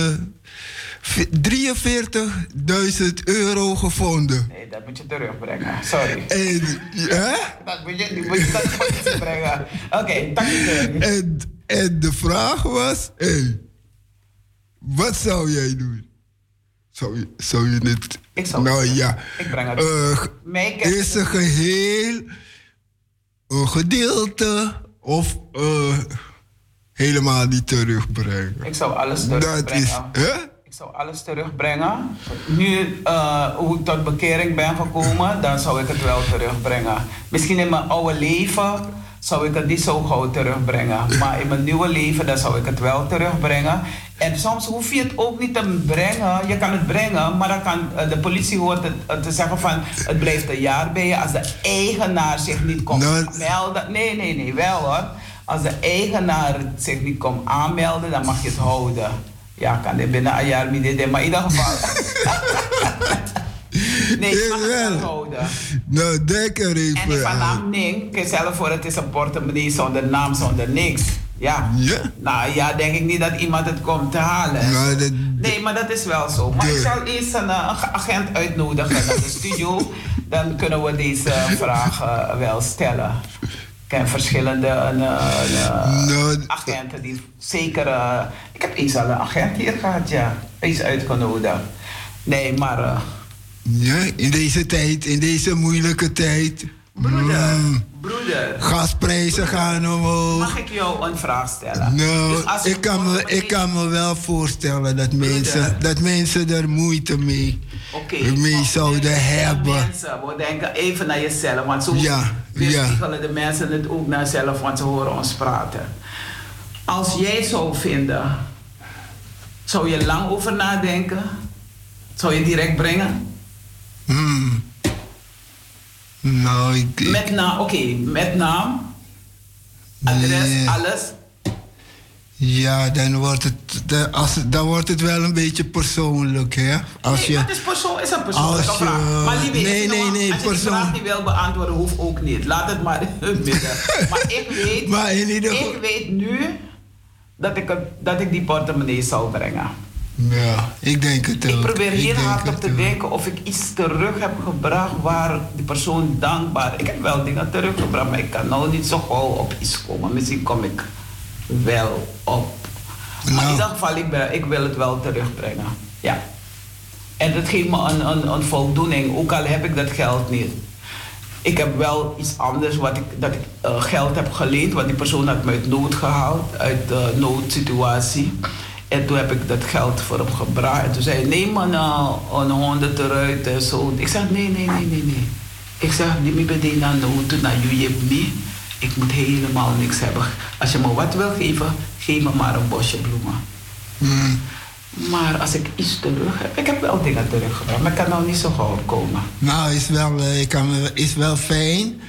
43.000 euro gevonden. Nee, dat moet je terugbrengen. Sorry. En, hè? Dat moet je, moet je terugbrengen. Oké, okay, dank je. En, en de vraag was, hey, wat zou jij doen? Zou je, zou je het... Ik zou nou ja. Ik breng het. Uh, is een geheel, een gedeelte of uh, helemaal niet terugbrengen? Ik zou alles terugbrengen. Dat is, hè? Ik zou alles terugbrengen. Nu, uh, hoe ik tot bekering ben gekomen, dan zou ik het wel terugbrengen. Misschien in mijn oude leven zou ik het niet zo gauw terugbrengen. Maar in mijn nieuwe leven, dan zou ik het wel terugbrengen. En soms hoef je het ook niet te brengen. Je kan het brengen, maar dan kan de politie hoort het, te zeggen van... het blijft een jaar bij je als de eigenaar zich niet komt nou, melden. Nee, nee, nee, wel hoor. Als de eigenaar zich niet komt aanmelden, dan mag je het houden. Ja, kan dit binnen een jaar niet maar in ieder geval... Nee, je mag het wel houden. Nou, denk er even En ik van naam Ning, ik zelf voor het is een portemonnee zonder naam, zonder niks. Ja. ja. Nou ja, denk ik niet dat iemand het komt te halen. Nou, dat, nee, maar dat is wel zo. Maar de, ik zal eerst een, een, agent uitnodigen naar de studio. Dan kunnen we deze vraag uh, wel stellen. Ik ken verschillende uh, uh, nou, agenten die zeker... ik heb eens al een agent hier gehad, ja. Eens uitgenodigd. Nee, maar... Ja, in deze tijd, in deze moeilijke tijd. Broeder, broeder. Gasprijzen gaan omhoog. Mag ik jou een vraag stellen? Nou, Dus ik, kan me, ik kan me wel voorstellen dat mensen, dat mensen er moeite mee, mee zouden hebben. Mensen, we denken even naar jezelf, want zo Ja, de mensen het ook naar zelf, want ze horen ons praten. Als jij zou vinden, zou je lang over nadenken? Zou je direct brengen? Hmm. Nou, ik, ik- Met naam, oké, met naam, adres, Nee. alles. ja, dan wordt, het, als, het- dan wordt het wel een beetje persoonlijk, hè? Als nee, je, dat is, persoon, is een persoonlijke vraag. Maar lieve, nee, nee, nog- nee, als je die vraag niet wil beantwoorden, hoeft ook niet. Laat het maar in het midden. maar ik weet, Maar in ieder geval- ik weet nu dat ik, het- dat ik die portemonnee zou brengen. Ja, ik denk het ook. Ik probeer heel hard op te denken of ik iets terug heb gebracht waar die persoon dankbaar... Ik heb wel dingen teruggebracht, maar ik kan nou niet zo gauw op iets komen. Misschien kom ik wel op. Maar Nou. in ieder geval, ik, ben, ik wil het wel terugbrengen. Ja. En dat geeft me een, een, een voldoening, ook al heb ik dat geld niet. Ik heb wel iets anders, wat ik, dat ik eh, geld heb geleend, want die persoon had me uit nood gehaald, uit de noodsituatie. En toen heb ik dat geld voor hem gebracht. En toen zei hij, neem maar nou een honderd eruit en zo. Ik zeg, nee, nee, nee, nee, nee. Ik zeg, die me bedien naar nood, naar jullie me. Ik moet helemaal niks hebben. Als je me wat wil geven, geef me maar een bosje bloemen. Hmm. Maar als ik iets terug heb, ik heb wel dingen teruggebracht, maar ik kan nou niet zo gauw komen. Nou, is wel, eh, ik kan, me- is wel fijn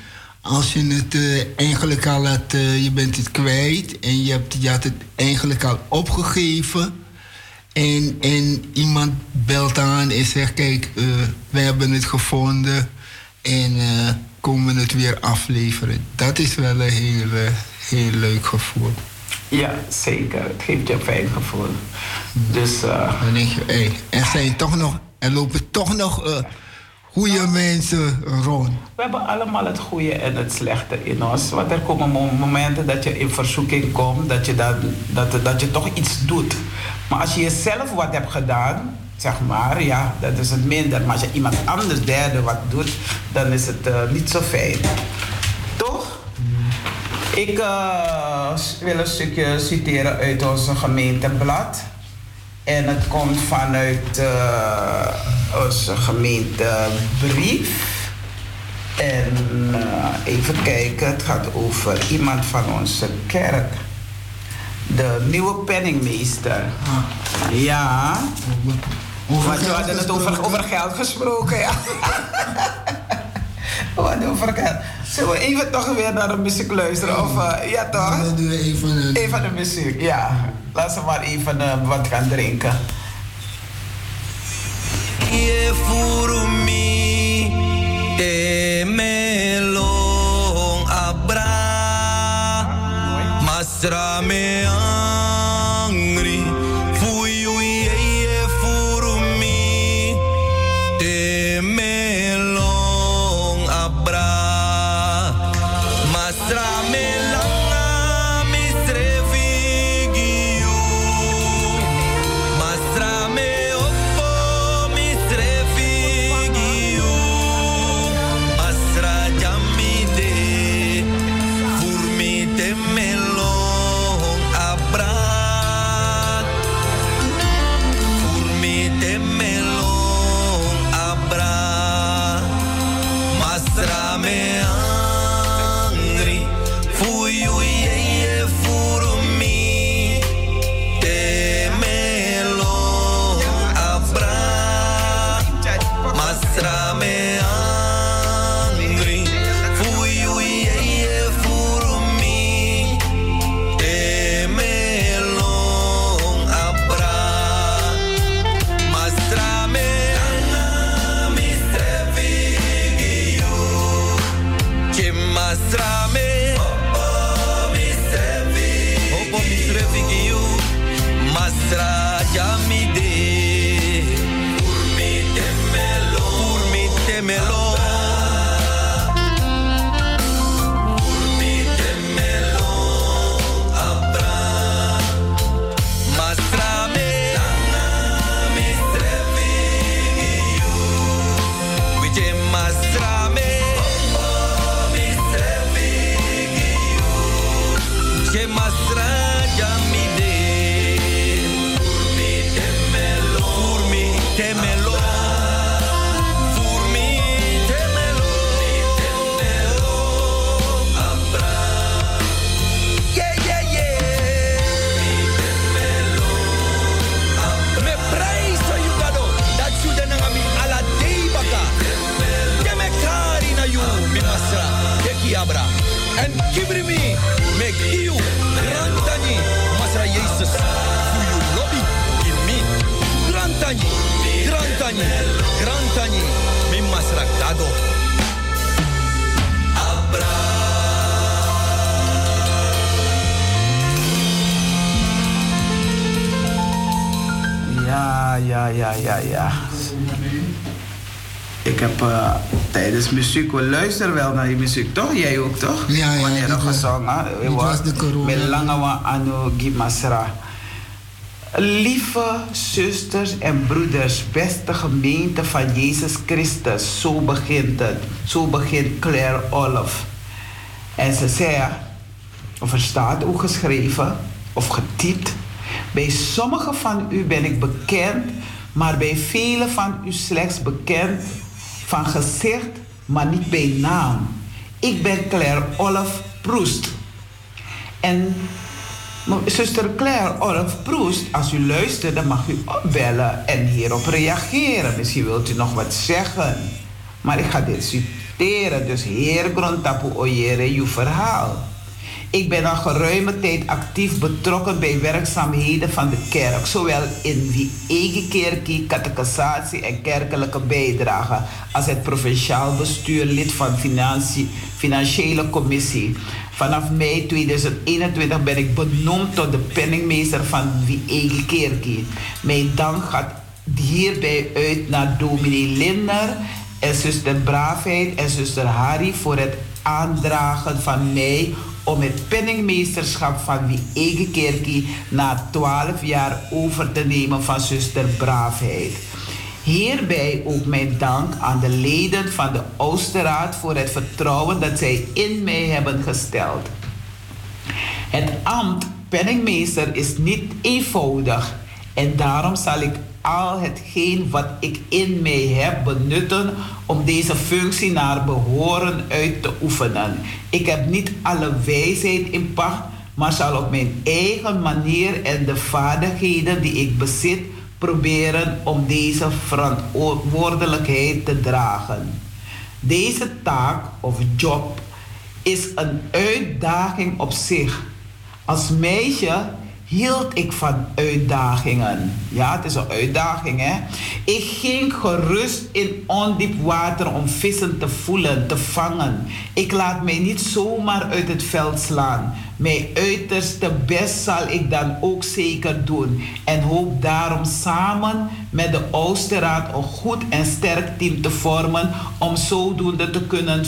als je het eh, eigenlijk al had, eh, je bent het kwijt en je, hebt, je had het eigenlijk al opgegeven. En, en iemand belt aan en zegt, kijk, eh, we hebben het gevonden en komen het weer afleveren. Dat is wel een heel, heel leuk gevoel. Ja, zeker. Het geeft je een fijn gevoel. Dus eh, Dan denk je, hé, er zijn toch nog, er lopen toch nog goede mensen rond. we hebben allemaal het goede en het slechte in ons. Want er komen mo- momenten dat je in verzoeking komt, dat je, dat, dat, dat je toch iets doet. Maar als je jezelf wat hebt gedaan, zeg maar, ja, dat is het minder. Maar als je iemand anders derde wat doet, dan is het eh, niet zo fijn. Toch? Ik eh, wil een stukje citeren uit onze gemeenteblad. En het komt vanuit eh, onze gemeentebrief. En eh, even kijken, het gaat over iemand van onze kerk. De nieuwe penningmeester. Ja. Over Want we hadden het over, over geld gesproken, ja. we hadden over geld. Zullen we even toch weer naar de muziek luisteren? Of, eh, ja toch? Dan doen we even een... Even de muziek, ja. Laten we maar even eh, wat gaan drinken. Ie furumi e melong abra masra me muziek, we luisteren wel naar die muziek, toch? Jij ook, toch? Ja, ja. Wanneer er gezongen was de corona. Met lange wa anu gimasra. Lieve zusters en broeders, beste gemeente van Jezus Christus, zo begint het. Zo begint Claire Olaf. En ze zei, of er staat ook geschreven, of getypt, bij sommigen van u ben ik bekend, maar bij velen van u slechts bekend van gezicht, maar niet bij naam. Ik ben Claire Olaf Proest. En zuster Claire Olaf Proest, als u luistert, dan mag u opbellen en hierop reageren. Misschien wilt u nog wat zeggen. Maar ik ga dit citeren, dus heer Grontapu Oyere, uw verhaal. Ik ben al geruime tijd actief betrokken bij werkzaamheden van de kerk, zowel in die eigen kerkie, catechisatie en kerkelijke bijdrage, als het provinciaal bestuur lid van financiële commissie. Vanaf mei 2021 ben ik benoemd tot de penningmeester van die eigen kerkie. Mijn dank gaat hierbij uit naar dominee Linder en zuster Braafheid en zuster Harry voor het aandragen van mij om het penningmeesterschap van die eigen na 12 jaar over te nemen van zuster Braafheid. Hierbij ook mijn dank aan de leden van de Oosterraad voor het vertrouwen dat zij in mij hebben gesteld. Het ambt penningmeester is niet eenvoudig en daarom zal ik al hetgeen wat ik in mij heb benutten om deze functie naar behoren uit te oefenen. Ik heb niet alle wijsheid in pacht, maar zal op mijn eigen manier en de vaardigheden die ik bezit proberen om deze verantwoordelijkheid te dragen. Deze taak of job is een uitdaging op zich. Als meisje hield ik van uitdagingen. Ja, het is een uitdaging, hè. Ik ging gerust in ondiep water om vissen te voelen, te vangen. Ik laat mij niet zomaar uit het veld slaan. Mijn uiterste best zal ik dan ook zeker doen. En hoop daarom samen met de Oosterraad een goed en sterk team te vormen om zodoende te kunnen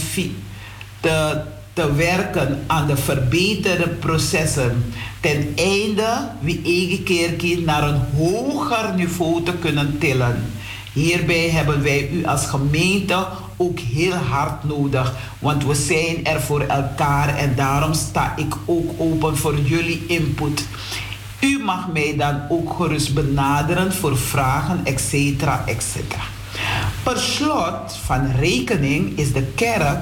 te, te werken aan de verbeterde processen ten einde wie eigen kerkie naar een hoger niveau te kunnen tillen. Hierbij hebben wij u als gemeente ook heel hard nodig, want we zijn er voor elkaar en daarom sta ik ook open voor jullie input. U mag mij dan ook gerust benaderen voor vragen, etc. etc. Per slot van rekening is de kerk,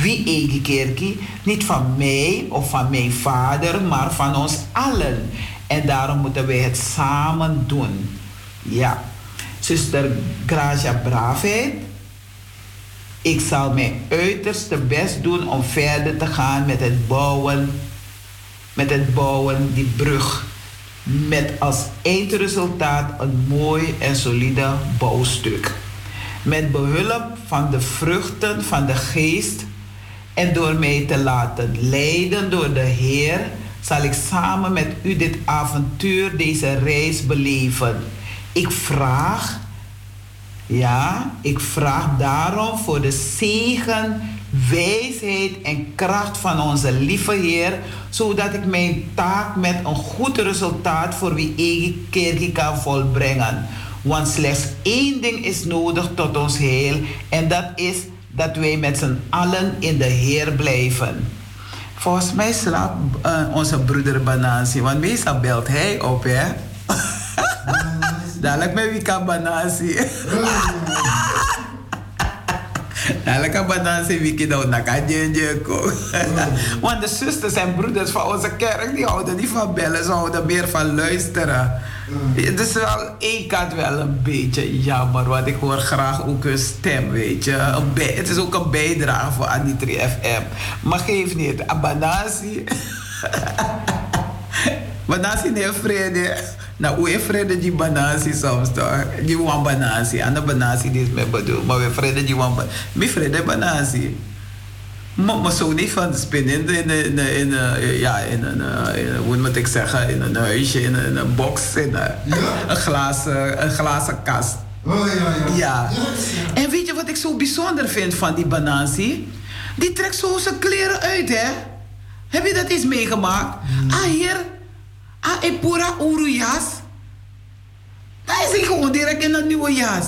wie eigen kerkie, niet van mij of van mijn vader, maar van ons allen. En daarom moeten wij het samen doen. Ja, zuster Gracia Braafheid. Ik zal mijn uiterste best doen om verder te gaan met het bouwen, met het bouwen die brug. Met als eindresultaat een mooi en solide bouwstuk met behulp van de vruchten van de geest en door mij te laten leiden door de Heer, zal ik samen met u dit avontuur, deze reis beleven. Ik vraag, ja, ik vraag daarom voor de zegen, wijsheid en kracht van onze lieve Heer, zodat ik mijn taak met een goed resultaat voor wie eigen kerk kan volbrengen. Want slechts één ding is nodig tot ons heil. En dat is dat wij met z'n allen in de Heer blijven. Volgens mij slaapt uh, onze broeder Banasi. Want meestal belt hij op, hè? Dadelijk met wie kan Banasi. Dadelijk kan Banasi kan nou nakadjenje Want de zusters en broeders van onze kerk, die houden niet van bellen. Ze houden meer van luisteren. Het is wel één kant wel een beetje jammer, want ik hoor graag ook een stem, weet je. Het is ook een bijdrage voor Anitri FM. Maar geef niet, Abanasi. Banasi nee vrede. Nou, hoe vrede die banasi soms toch? Die wan banasi. Anna banasi die is me bedoel. Maar we vrede die wan banasi. Mi vrede banasi. Maar, zo niet van spinnen in, in, in, ja, in een, eh, in, hoe moet ik zeggen, in een huisje, in een, een box, in een, een, glazen, een glazen kast. Oh ja. En weet je wat ik zo bijzonder vind van die banansi? Die trekt zo zijn kleren uit, hè? Heb je dat eens meegemaakt? Ah, hier. Ah, in pura uru jas. Dan is hij gewoon direct in een nieuwe jas.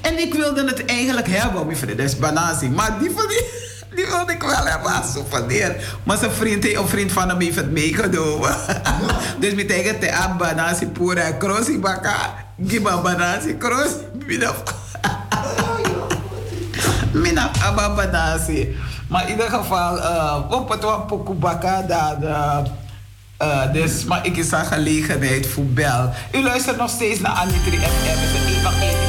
En ik wilde het eigenlijk hebben, mijn vriend. Dat is banansi. Maar die van die... Die wilde ik wel hebben als souvenir. Maar zijn vriend, een vriend van hem heeft het meegenomen. dus met eigen te aan banasi pura crossi baka. Giba banasi crossi. Minaf. Minaf abba. Maar in ieder geval, uh, op het wat pokubaka daar. Uh, dus, maar ik is aan gelegenheid voor bel. U luistert nog steeds naar Anitri FM. Het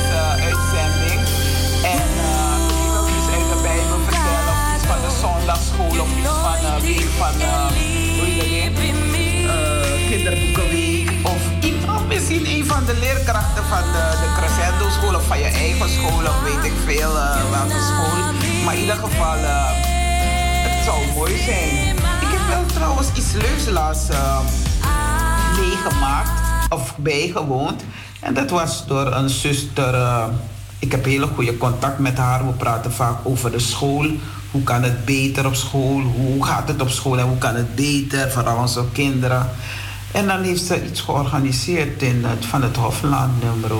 van de, de Crescendo school. Of van je eigen school. Of weet ik veel uh, welke school. Maar in ieder geval, uh, het zou mooi zijn. Ik heb wel trouwens iets leuks laatst uh, meegemaakt. Of bijgewoond. En dat was door een zuster. Ik heb hele goede contact met haar. We praten vaak over de school. Hoe kan het beter op school? Hoe gaat het op school en hoe kan het beter? Vooral onze kinderen. En dan heeft ze iets georganiseerd in van het Hofland, nummer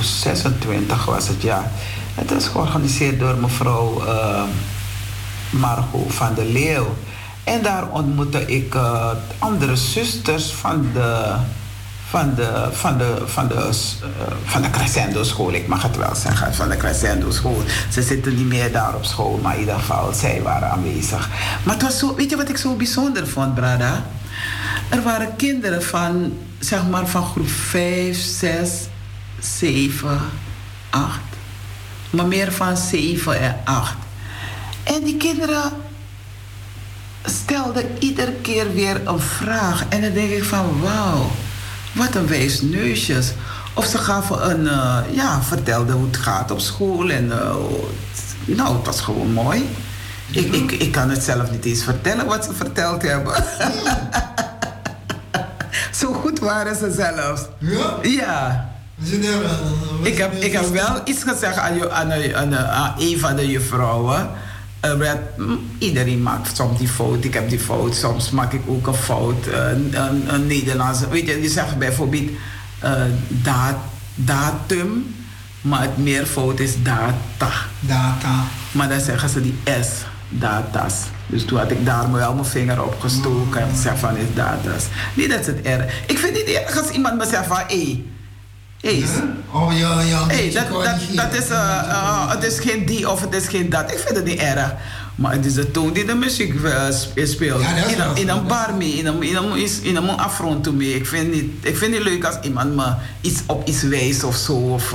26 was het ja. Het is georganiseerd door mevrouw uh, Margot van der Leeuw. En daar ontmoette ik uh, andere zusters van de, van de, van de, van de, uh, van de Crescendo school. Ik mag het wel zeggen, van de Crescendo school. Ze zitten niet meer daar op school, maar in ieder geval, zij waren aanwezig. Maar het was zo, weet je wat ik zo bijzonder vond, Brada? Er waren kinderen van, zeg maar, van groep 5, 6, 7, 8. Maar meer van 7 en 8. En die kinderen stelden iedere keer weer een vraag. En dan denk ik van, wauw, wat een wijs neusjes. Of ze gaven een, uh, ja, vertelden hoe het gaat op school. En uh, nou, het was gewoon mooi. Ik, ik, ik kan het zelf niet eens vertellen wat ze verteld hebben. Zo goed waren ze zelfs. Ja? Ja. Ik heb, ik heb wel iets gezegd aan, je, aan, aan, aan een van de juffrouwen. Uh, iedereen maakt soms die fout. Ik heb die fout. Soms maak ik ook een fout. Uh, een, een Nederlandse. Weet je, je zegt bijvoorbeeld uh, dat, datum. Maar het meervoud is data. Data. Maar dan zeggen ze die S. Datas. Dus toen had ik daar wel mijn vinger op gestoken. En zeg van is datas. Niet dat het erg. Ik vind het niet erg als iemand me zegt van hé. Hey, Hey. Oh ja, ja. Hey, dat, dat, dat is, uh, uh, het is geen die of het is geen dat. Ik vind het niet erg. Maar het is de toon die de muziek uh, speelt. Ja, in, een, in een bar mee, in een, in een, in een afrond mee. Ik vind, niet, ik vind het leuk als iemand me iets op iets wijst of zo. Of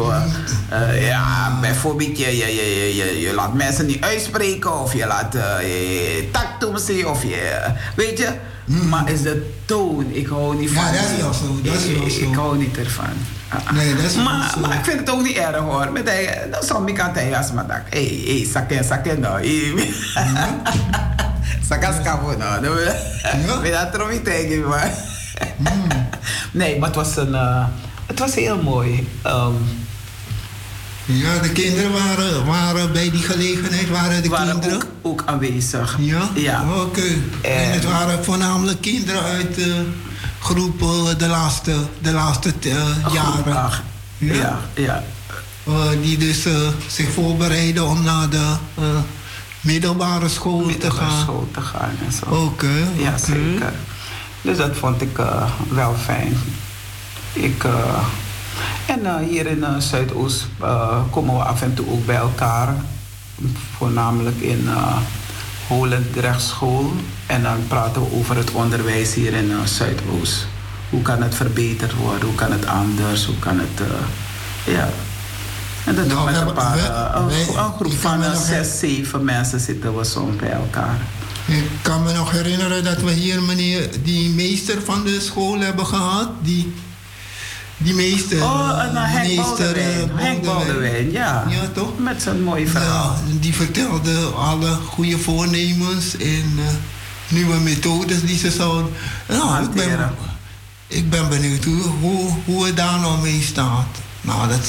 ja, bijvoorbeeld je, je, je, je, je laat mensen niet uitspreken. Of je laat je tactum zien. Of je, weet je. Mm. Maar is de toon, ik hou niet van. Ja, dat is wel zo. Dat is wel ik, zo. ik hou niet ervan. Nee, dat is maar, zo. maar ik vind het ook niet erg hoor. Met hij, dan zou ik aan het als maar dat. Hé, hé, sakken, sakken nou. Sakken, skapo nou. Met dat trommie tegen maar. Nee, maar het was een, uh, het was heel mooi. Um, ja, de kinderen waren, waren bij die gelegenheid, waren de waren kinderen? Ook, ook aanwezig. Ja? Ja. Oké. Okay. En, en, het waren voornamelijk kinderen uit de groep uh, de laatste, de laatste uh, jaren. Ach, ja, ja. ja. Uh, die dus zich voorbereiden om naar de middelbare school middelbare te gaan. school te gaan en zo. Oké. Okay, ja, zeker. Dus dat vond ik wel fijn. Ik... En uh, hier in Zuidoost komen we af en toe ook bij elkaar. Voornamelijk in uh, Holend Rechtschool. En dan praten we over het onderwijs hier in Zuidoost. hoe kan het verbeterd worden, hoe kan het anders, hoe kan het, uh, ja. En dat nou, met een paar, uh, een, een, groep van zes, zeven mensen zitten we soms bij elkaar. Ik kan me nog herinneren dat we hier meneer, die meester van de school hebben gehad, die die meester. Oh, Henk Boudewijn. Henk Boudewijn, ja. Ja, toch? Met zijn mooie verhaal. Ja, die vertelde alle goede voornemens en uh, nieuwe methodes die ze zouden... Nou, ik ben, ik ben benieuwd hoe, hoe, het daar nou mee staat. Nou, dat...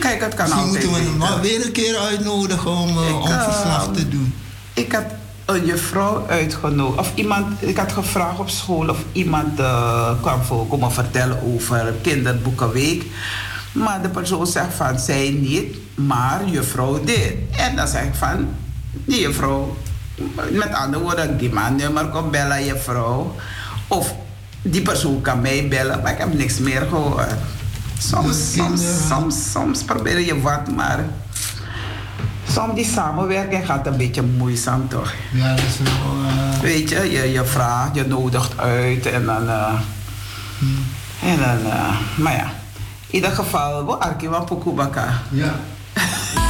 Kijk, het kan Misschien moeten we hem weer een keer uitnodigen om, om verslag te doen. Ik heb een juffrouw uitgenodigd. Of iemand, ik had gevraagd op school of iemand uh, kwam voor komen vertellen over kinderboekenweek. Maar de persoon zegt van zij niet, maar juffrouw dit. En dan zeg ik van, die juffrouw, met andere woorden, die man nummer komt bellen juffrouw. Of die persoon kan mij bellen, maar ik heb niks meer gehoord. Soms, soms, soms, soms probeer je wat, maar soms die samenwerking gaat een beetje moeizaam toch? Ja, dat is wel. Uh... Weet je, je, je vraagt, je nodigt uit en dan. Uh, hmm. En dan, uh, maar ja, in ieder geval, we arkiva Pukubaka. Ja.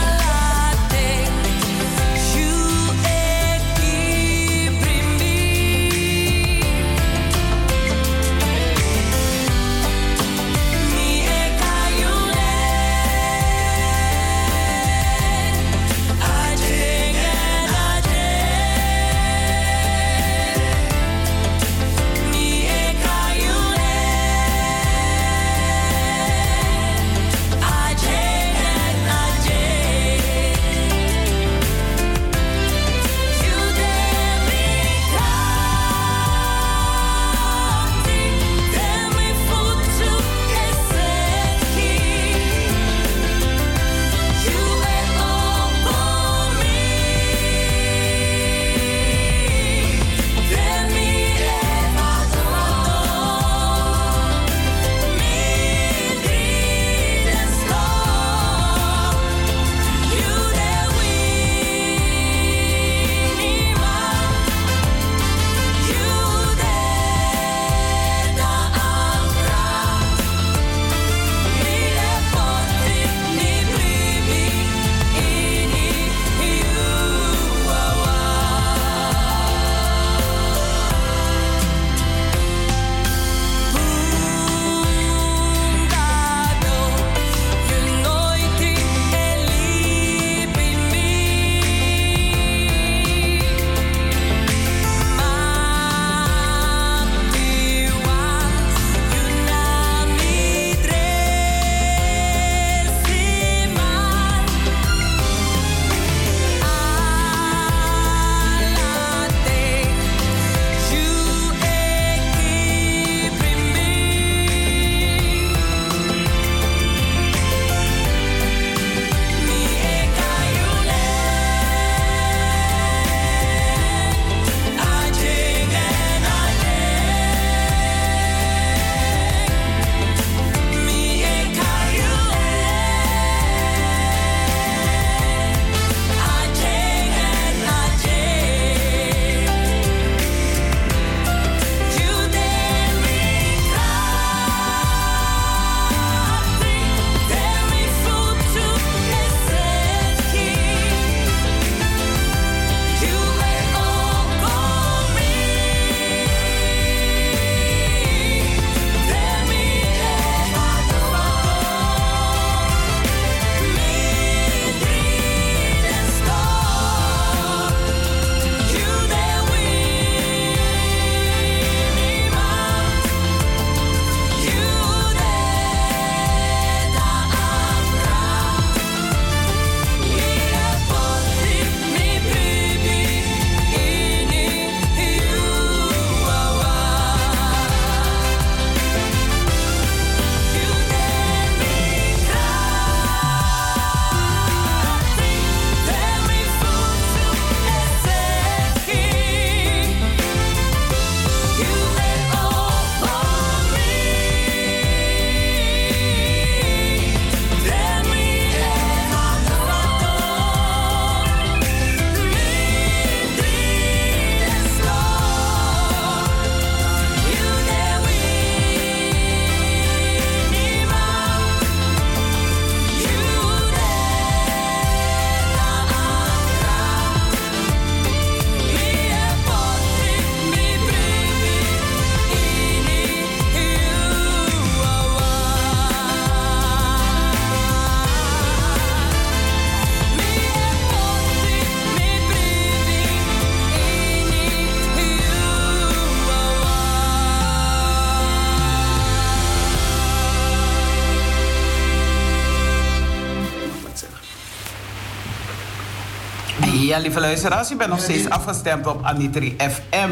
Ja, lieve luisteraars, u bent nog steeds afgestemd op Anitri FM.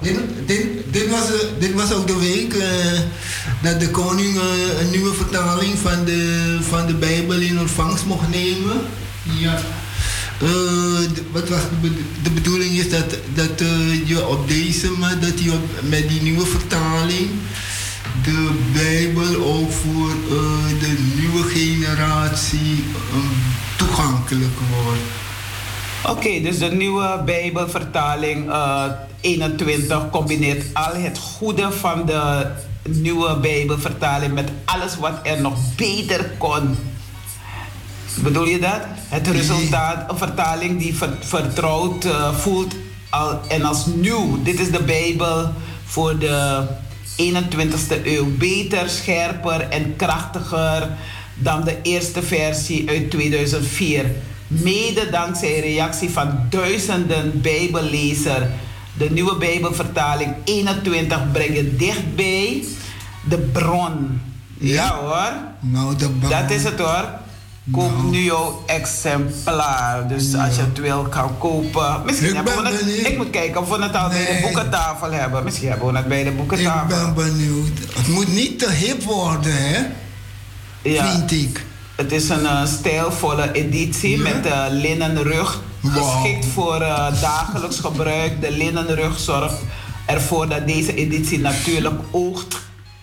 Dit, dit, dit, was, eh, dit was ook de week eh, dat de koning eh, een nieuwe vertaling van de, van de Bijbel in ontvangst mocht nemen. Ja. Wat was de, be- de bedoeling is dat, dat je op deze dat je met die nieuwe vertaling de Bijbel ook voor de nieuwe generatie eh, toegankelijk wordt. Oké, dus de nieuwe Bijbelvertaling eh 21 combineert al het goede van de nieuwe Bijbelvertaling met alles wat er nog beter kon. Bedoel je dat? Het resultaat, een vertaling die ver- vertrouwd eh, voelt al, en als nieuw. Dit is de Bijbel voor de 21ste eeuw. Beter, scherper en krachtiger dan de eerste versie uit 2004. Mede dankzij reactie van duizenden Bijbellezers. De nieuwe Bijbelvertaling 21 brengt je dichtbij de bron. Ja hoor. Nou, de bron. Dat is het hoor. Koop nu jouw exemplaar. Dus als je het wil, kan kopen. Misschien Ik hebben we het. benieuwd. Ik moet kijken of we het al bij de Nee. boekentafel hebben. Misschien hebben we het bij de Ik boekentafel. ben benieuwd. Het moet niet te hip worden, hè? Ja. Vind ik. Het is een eh, stijlvolle editie Ja? met uh, linnen rug. Geschikt voor eh, dagelijks gebruik. De linnen rug zorgt ervoor dat deze editie natuurlijk oogt.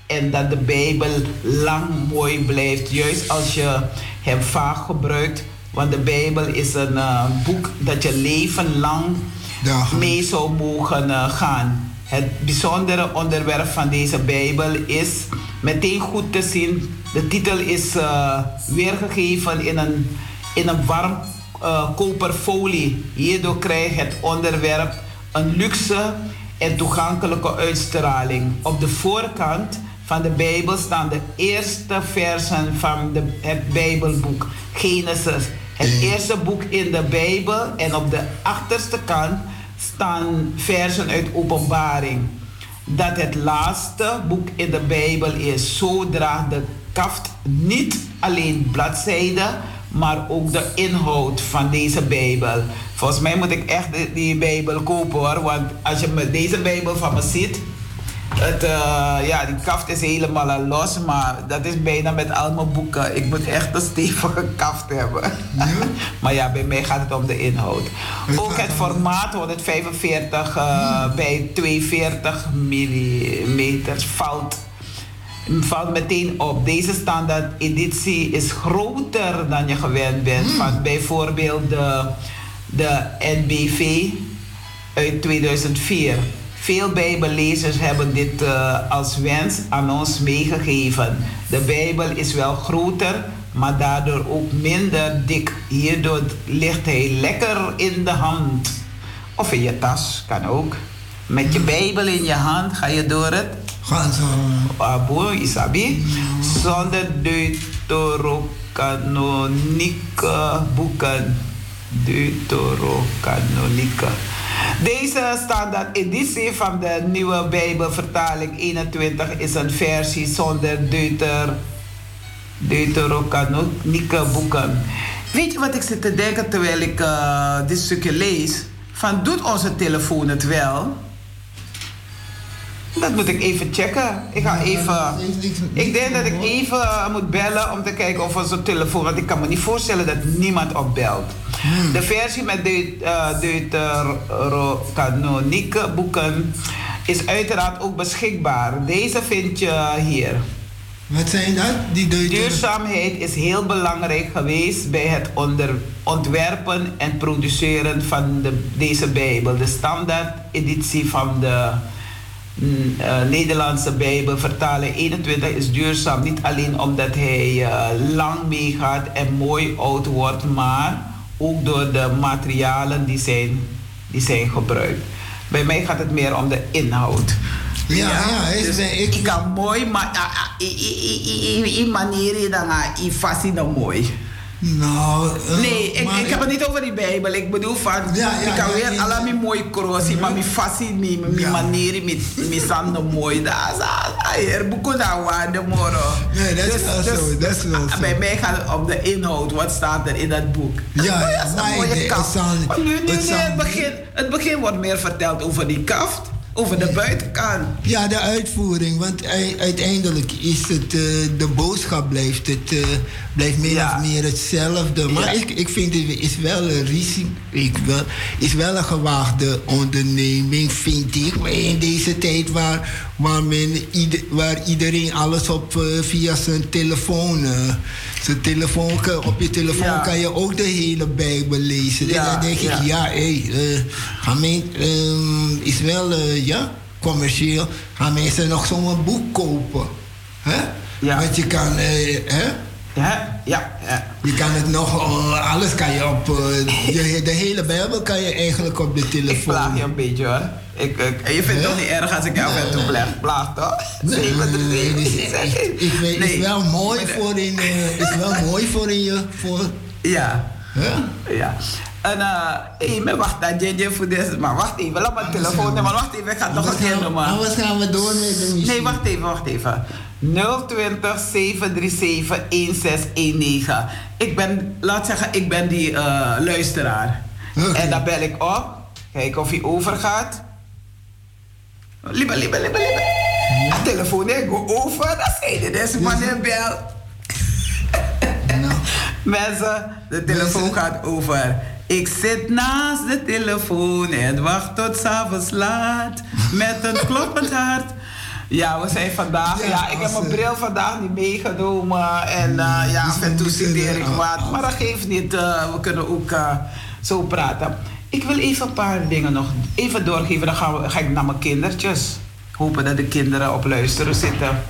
En dat de Bijbel lang mooi blijft. Juist als je hem vaak gebruikt. Want de Bijbel is een boek dat je leven lang mee zou mogen gaan. Het bijzondere onderwerp van deze Bijbel is meteen goed te zien. De titel is eh, weergegeven in een, in een warm eh, koperfolie. Hierdoor krijgt het onderwerp een luxe en toegankelijke uitstraling. Op de voorkant van de Bijbel staan de eerste versen van de, het Bijbelboek Genesis. Het eerste boek in de Bijbel en op de achterste kant staan versen uit Openbaring. Dat het laatste boek in de Bijbel is. Zo draagt de kaft niet alleen bladzijden, maar ook de inhoud van deze Bijbel. Volgens mij moet ik echt die, die Bijbel kopen hoor, want als je me deze Bijbel van me ziet, het, eh, ja, die kaft is helemaal al los, maar dat is bijna met al mijn boeken. Ik moet echt een stevige kaft hebben. maar ja, bij mij gaat het om de inhoud. Ook het formaat 145 eh, bij 240 mm valt, valt meteen op. Deze standaard editie is groter dan je gewend bent. Van bijvoorbeeld de, de NBV uit 2004. Veel Bijbellezers hebben dit eh, als wens aan ons meegegeven. De Bijbel is wel groter, maar daardoor ook minder dik. Hierdoor ligt hij lekker in de hand. Of in je tas, kan ook. Met je Bijbel in je hand ga je door het Abu Isabi zonder deuterocanonieke boeken. Deuterocanonieke. Deze standaard editie van de nieuwe Bijbelvertaling 21 is een versie zonder deuter, deuterocanonieke boeken. Weet je wat ik zit te denken terwijl ik eh, dit stukje lees? Van doet onze telefoon het wel? Dat moet ik even checken. Ik ga even. Ik denk dat ik even eh, moet bellen om te kijken of onze telefoon. Want ik kan me niet voorstellen dat niemand opbelt. De versie met de uh, deuterocanonieke boeken is uiteraard ook beschikbaar. Deze vind je hier. Wat zijn dat? Die. Duurzaamheid is heel belangrijk geweest bij het onder, ontwerpen en produceren van de, deze Bijbel. De standaard editie van de mm, eh, Nederlandse Bijbel, vertaling 21, is duurzaam. Niet alleen omdat hij eh, lang meegaat en mooi oud wordt, maar ook door de materialen die zijn, die zijn gebruikt. Bij mij gaat het meer om de inhoud. Ja, ja, is dus ik- ik kan mooi, maar ah, ah, i- i- i- i- i- i manier dan ah, i fasi dan mooi. Nou, uh, nee, ik, ik heb het niet over die Bijbel. Ik bedoel van, ja, ja, ik kan weer ja, alle mijn mooie kroos, maar mijn fassie, mijn, mijn manier, mijn, mijn zanden mooi. Dat is er boeken daar waarde moro. Nee, dat is wel dus- zo. Dat is wel zo. Bij mij gaat het om de inhoud. Wat staat er in dat boek? Ja, ja, dat is een mooie kaft. Nu, nu, nu, het, begin, het begin wordt meer verteld over die kaft over de buitenkant. Ja, de uitvoering. Want uiteindelijk is het, uh, de boodschap blijft, het, uh, blijft min ja. of meer hetzelfde. Maar ja. ik, ik vind het is wel een risico. Ik wel, is wel een gewaagde onderneming, vind ik. Maar in deze tijd waar, waar, men, ieder, waar iedereen alles op uh, via zijn telefoon. zijn telefoon op je telefoon ja. kan je ook de hele Bijbel lezen. Ja, dan denk ik, ja, hé, hey, gemeente um, is wel ja, commercieel, gaan mensen nog zo'n boek kopen. Hè? Want je kan, eh, hè? Ja, ja, ja. Je kan het nog, uh, alles kan je op, uh, de, de, hele Bijbel kan je eigenlijk op de telefoon. Ik plaag je een beetje hoor. Ik, ik, je vindt het toch niet erg als ik jou en toe plaag, plaag toch? Nee, nee, ik, weet, is wel mooi voor in, uh, is wel mooi voor in je, voor... Ja. Huh? Ja. En uh, hey, wacht dat JJ voor deze. Maar wacht even, laat mijn telefoon maar wacht even, ik ga nog een keer noemen. Anders gaan we door met de muziek. Nee, wacht even, wacht even. 020 737 1619. Ik ben, laat zeggen, ik ben die uh, luisteraar. Okay. En dan bel ik op. Kijk of hij overgaat. Lieve, lieve, lieve, lieve. Ja. Telefoon, ik go over. Dat zei je, deze man in bel. No. Mensen, de telefoon gaat over. Ik zit naast de telefoon en wacht tot s'avonds laat met een kloppend hart. Ja, we zijn vandaag. Ja, ja ik heb mijn bril vandaag niet meegenomen. En uh, ja, af en toe studeer ik wat. Maar dat geeft niet. Uh, we kunnen ook uh, zo praten. Ik wil even een paar dingen nog even doorgeven. Dan gaan we, ga ik naar mijn kindertjes. Hopen dat de kinderen op luisteren zitten.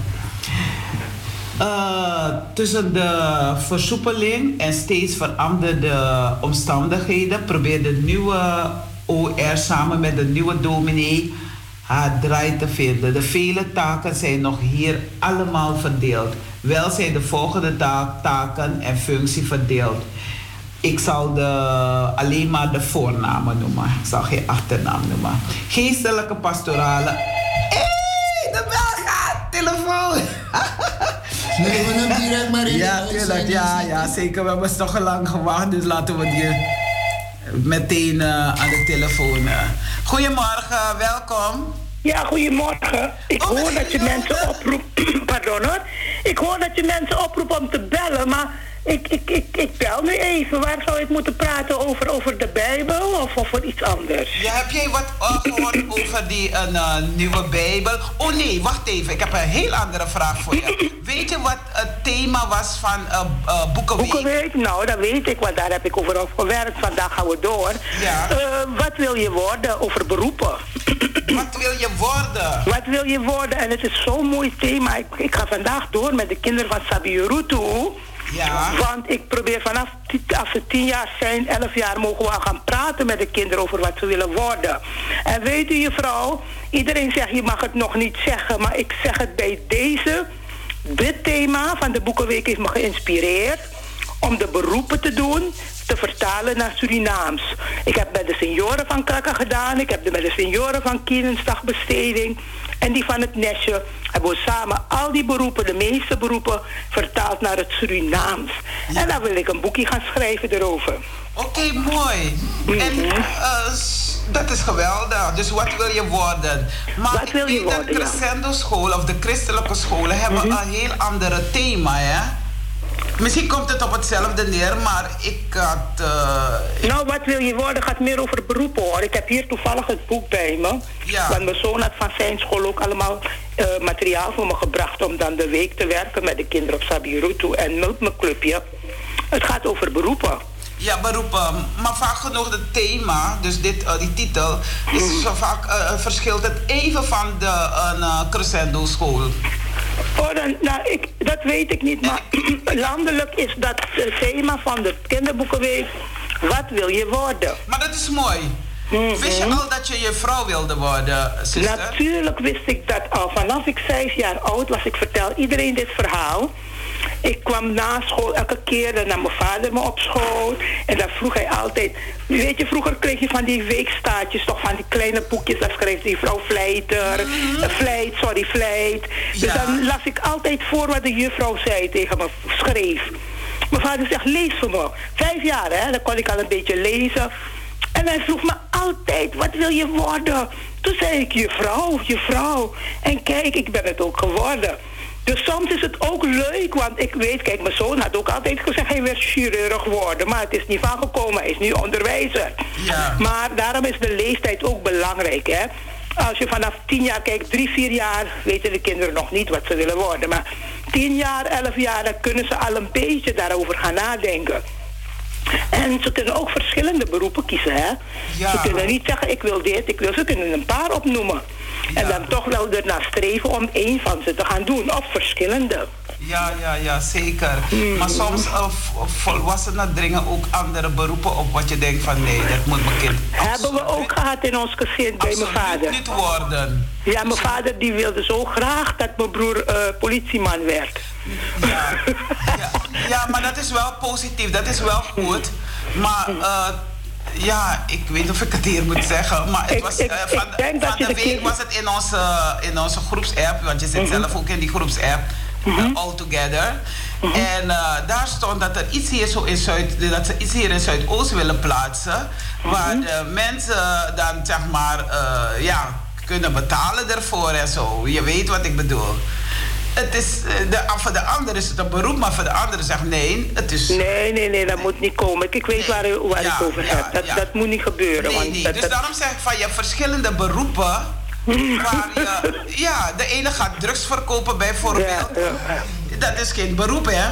Uh, tussen de versoepeling en steeds veranderde omstandigheden probeert de nieuwe OR samen met de nieuwe dominee haar draai te vinden. De vele taken zijn nog hier allemaal verdeeld. Wel zijn de volgende taken en functie verdeeld. Ik zal de, alleen maar de voornamen noemen. Ik zal geen achternaam noemen. Geestelijke pastorale. Hé, hey, de bel gaat! Telefoon! Zullen we hem direct maar in Ja, tuurlijk. Ja, ja, zeker. We hebben toch lang gewacht, dus laten we die meteen uh, aan de telefoon. Uh. Goedemorgen, welkom. Ja, goedemorgen. Ik oh, hoor dat je mensen oproept. Pardon hoor. Ik hoor dat je mensen oproept om te bellen, maar ik, ik, ik, ik bel nu even. Waar zou ik moeten praten over, over de Bijbel of over iets anders? Ja, heb jij wat uh, gehoord over die uh, nieuwe Bijbel? Oh nee, wacht even. Ik heb een heel andere vraag voor je. weet je wat het thema was van uh, Boekenweek? Boekenweek? Nou, dat weet ik, want daar heb ik over gewerkt. Vandaag gaan we door. Ja. wat wil je worden over beroepen? wat wil je worden? Wat wil je worden? En het is zo'n mooi thema. Ik, ik, ga vandaag door met de kinderen van Sabirutu. Ja. Want ik probeer vanaf als ze tien jaar zijn, elf jaar, mogen we gaan praten met de kinderen over wat ze willen worden. En weet u, juffrouw, iedereen zegt je mag het nog niet zeggen, maar ik zeg het bij deze. Dit thema van de Boekenweek heeft me geïnspireerd om de beroepen te doen, te vertalen naar Surinaams. Ik heb met de senioren van Krakken gedaan, ik heb met de senioren van Kienensdagbesteding en die van het Nesje hebben we samen al die beroepen, de meeste beroepen, vertaald naar het Surinaams. En dan wil ik een boekje gaan schrijven erover. Oké, mooi. En uh, dat is geweldig. Dus wat wil je worden? Maar wat wil je worden, de crescendo school of de christelijke scholen hebben mhm. een heel andere thema, hè? Misschien komt het op hetzelfde neer, maar ik had... Uh, nou, wat wil je worden gaat meer over beroepen hoor. Ik heb hier toevallig het boek bij me. Ja. Want mijn zoon had van zijn school ook allemaal uh, materiaal voor me gebracht... om dan de week te werken met de kinderen op Sabirutu en met mijn clubje. Het gaat over beroepen. Ja, beroepen. Maar vaak genoeg het thema, dus dit, uh, die titel, is zo vaak uh, verschilt het even van de uh, crescendo school. Oh, dan, nou, ik, dat weet ik niet. Maar landelijk is dat het thema van de kinderboekenweek. Wat wil je worden? Maar dat is mooi. Mm Wist je al dat je je vrouw wilde worden, zuster? Natuurlijk wist ik dat al. Vanaf ik vijf jaar oud was, ik vertel iedereen dit verhaal. Ik kwam na school elke keer, dan nam mijn vader me op school. En dan vroeg hij altijd... Weet je, vroeger kreeg je van die weekstaatjes, toch van die kleine boekjes. Daar schreef die vrouw Vleiter, mm. Vleit, sorry, Vleit. Dus dan las ik altijd voor wat de juffrouw zei tegen me, schreef. Mijn vader zegt, lees voor me. Vijf jaar, hè, dan kon ik al een beetje lezen. En hij vroeg me altijd, wat wil je worden? Toen zei ik, je vrouw, je vrouw. En kijk, ik ben het ook geworden. Dus soms is het ook leuk, want ik weet, kijk, mijn zoon had ook altijd gezegd, hij wil chirurg worden. Maar het is niet van gekomen, hij is nu onderwijzer. Ja. Maar daarom is de leeftijd ook belangrijk, hè. Als je vanaf tien jaar kijkt, drie, vier jaar, weten de kinderen nog niet wat ze willen worden. Maar tien jaar, elf jaar, dan kunnen ze al een beetje daarover gaan nadenken. En ze kunnen ook verschillende beroepen kiezen, hè? Ze kunnen niet zeggen, ik wil dit, ik wil... Ze kunnen een paar opnoemen. En dan toch wel ernaar streven om één van ze te gaan doen. Of verschillende. Ja, ja, ja, zeker. Hmm. Maar soms uh, volwassenen dringen ook andere beroepen op wat je denkt van nee, dat moet mijn kind. Hebben we ook gehad in ons gezin bij mijn vader. niet worden. Ja, mijn vader die wilde zo graag dat mijn broer uh, politieman werd. Ja, ja, ja, maar dat is wel positief, dat is wel goed. Maar uh, ja, ik weet niet of ik het hier moet zeggen. Maar het was, ik, uh, van, van de, week was het in onze, in onze groepsapp. Want je zit mm -hmm. zelf ook in die groepsapp. Mm -hmm. All Together. Mm -hmm. En uh, daar stond dat er iets hier zo in Zuid... dat ze iets hier in Zuidoost willen plaatsen. Waar de mensen dan zeg maar... Uh, ja, kunnen betalen ervoor en zo. Je weet wat ik bedoel het is, eh, de, voor de ander is het een beroep, maar voor de andere zegt nee, het is... Nee, nee, nee, dat moet niet komen. Ik weet waar, waar ik over heb. Dat, dat moet niet gebeuren. Nee, want nee. dus daarom zeg ik van, je hebt verschillende beroepen... waar je, ja, de ene gaat drugs verkopen bijvoorbeeld. Dat is geen beroep, hè?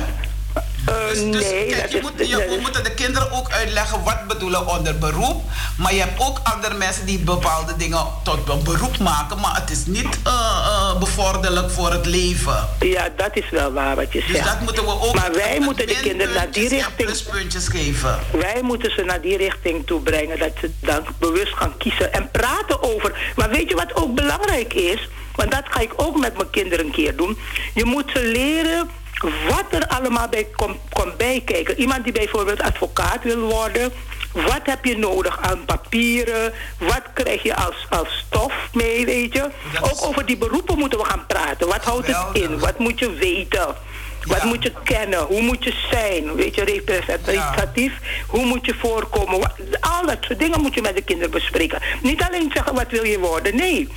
Uh, dus, dus nee, kijk, je, moet, je, we moeten de kinderen ook uitleggen wat bedoelen onder beroep. Maar je hebt ook andere mensen die bepaalde dingen tot een beroep maken. Maar het is niet uh, uh, bevorderlijk voor het leven. Ja, dat is wel waar wat je dus zegt. Dus dat moeten we ook... Maar wij moeten de kinderen naar die richting... pluspuntjes geven. Wij moeten ze naar die richting toe brengen. Dat ze dan bewust gaan kiezen en praten over... Maar weet je wat ook belangrijk is? Want dat ga ik ook met mijn kinderen een keer doen. Je moet ze leren wat er allemaal bij komt kom bijkijken. Iemand die bijvoorbeeld advocaat wil worden. Wat heb je nodig aan papieren? Wat krijg je als, als stof mee, weet je? Ook over die beroepen moeten we gaan praten. Wat houdt het in? Wat moet je weten? Wat moet je kennen? Hoe moet je zijn? Weet je, representatief? Hoe moet je voorkomen? Al dat soort dingen moet je met de kinderen bespreken. Niet alleen zeggen wat wil je worden. Nee,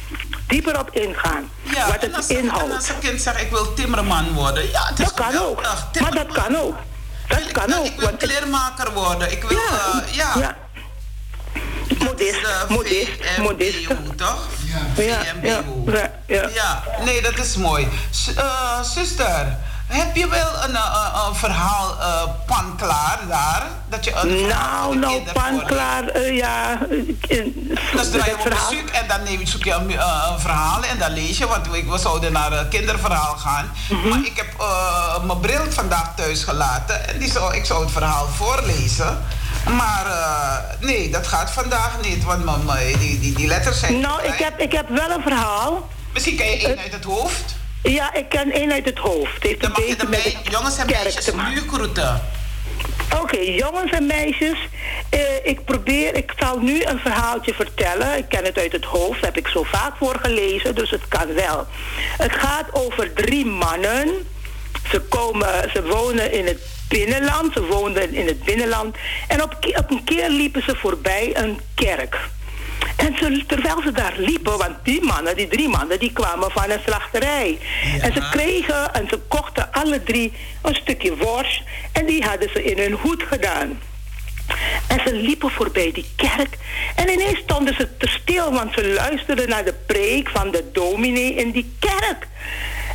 dieper op ingaan. Ja, wat het inhoudt. Als een kind zegt ik wil timmerman worden. Ja, het is dat kan ook. Maar dat kan ook. Dat kan ook. Ik wil kleermaker worden. Ik wil, ja. Uh, ja. ja. Modest, modest, modest. toch? Ja. Ja, ja, ja, ja. nee, dat is mooi. S uh, zuster, heb je wel een, uh, een verhaal uh, pan klaar daar? Dat je een nou, nou, pan klaar, uh, ja. Dan draai je op bezoek en dan neem je, zoek je een, verhaal en dan lees je. Want we, we zouden naar een kinderverhaal gaan. Mm -hmm. Maar ik heb mijn bril vandaag thuis gelaten. En die zou, ik zou het verhaal voorlezen. Maar nee, dat gaat vandaag niet. Want mama, die, die, die letters zijn... Nou, ik heb, ik heb wel een verhaal. Misschien ken je één uit het hoofd? Ja, ik ken één uit het hoofd. Heeft Dan mag je de jongens en meisjes muurgroeten. Oké, okay, jongens en meisjes. Uh, ik probeer, ik zal nu een verhaaltje vertellen. Ik ken het uit het hoofd, heb ik zo vaak voor gelezen, dus het kan wel. Het gaat over drie mannen. Ze, komen, ze wonen in het binnenland, ze woonden in het binnenland. En op, op een keer liepen ze voorbij een kerk. En ze, terwijl ze daar liepen, want die mannen, die drie mannen, die kwamen van een slachterij. En ze kregen en ze kochten alle drie een stukje worst en die hadden ze in hun hoed gedaan. En ze liepen voorbij die kerk. En ineens stonden ze te stil, want ze luisterden naar de preek van de dominee in die kerk.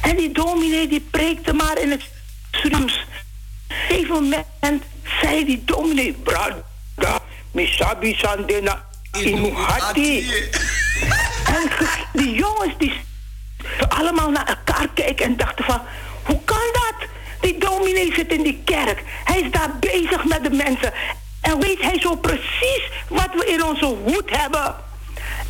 En die dominee die preekte maar in het Surums. Op een moment zei die dominee, brada, misabi sandena Imuhati. En die jongens die allemaal naar elkaar keken en dachten van... Hoe kan dat? Die dominee zit in die kerk. Hij is daar bezig met de mensen. En weet hij zo precies wat we in onze hoed hebben.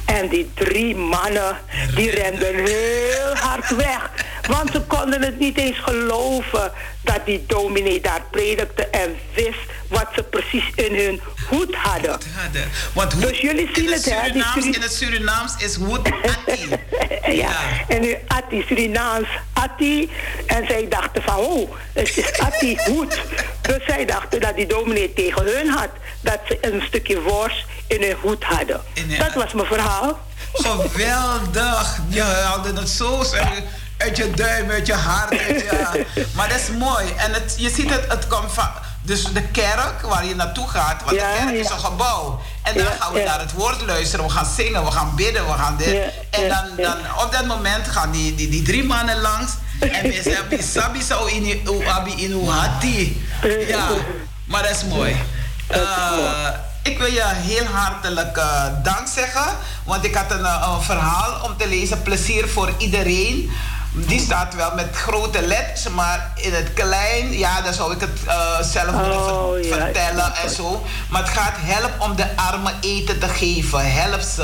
En die drie mannen, die renden heel hard weg. Want ze konden het niet eens geloven dat die dominee daar predikte en wist wat ze precies in hun hoed hadden. hadden. Want hoed, Dus jullie zien in het, Surinaams, in het Surinaams is hoed atti. ja. En nu Atti, Surinaams Atti. En zij dachten van, oh, het is Atti hoed. Dus zij dachten dat die dominee tegen hun had. Dat ze een stukje worst in hun hoed hadden. Hun- Dat was mijn verhaal. Geweldig. Je haalde het zo uit- uit je duim, uit je hart. uit je- maar dat is mooi. En het, je ziet het, het komt van... Dus de kerk waar je naartoe gaat, want Ja, de kerk is een gebouw. En dan gaan we naar het woord luisteren, we gaan zingen, we gaan bidden, we gaan dit. En dan, dan op dat moment gaan die, die, die drie mannen langs. En we zeggen, sabi zo in abi in uw hati. Ja, maar dat is mooi. Eh, ik wil je heel hartelijk eh, dank zeggen. Want ik had een, eh, een verhaal om te lezen. Plezier voor iedereen. Die staat wel met grote letters, maar in het klein, ja, dan zou ik het eh, zelf moeten ver- Oh, ja, vertellen en zo. Maar het gaat help om de armen eten te geven. Help ze.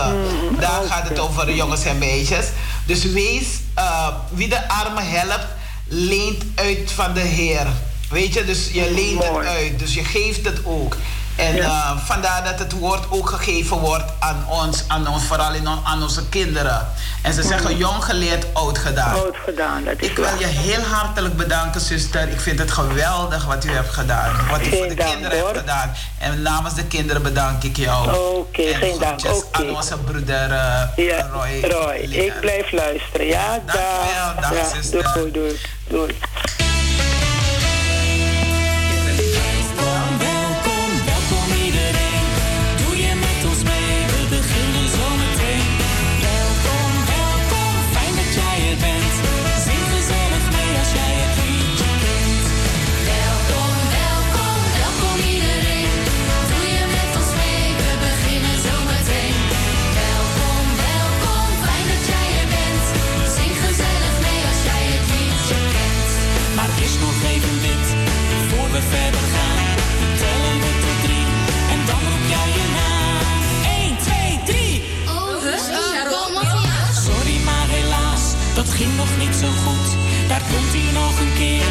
Mm, Daar gaat het over, jongens en meisjes. Dus wees, eh, wie de armen helpt, leent uit van de Heer. Weet je, dus je leent het uit. Dus je geeft het ook. En eh, vandaar dat het woord ook gegeven wordt aan ons, aan ons vooral in, on- aan onze kinderen. En ze zeggen jong geleerd, oud gedaan. Oud gedaan, dat is Ik wil waar. je heel hartelijk bedanken, zuster. Ik vind het geweldig wat u hebt gedaan. Wat u voor de dank, kinderen hebt gedaan. En namens de kinderen bedank ik jou. Oké, En geen dank, oké. aan onze broeder eh, Ja, Roy. Roy, ik blijf luisteren. Ja, dag. dag, ja, zuster. doei, doei, doei. Zo goed. Daar komt hij nog een keer,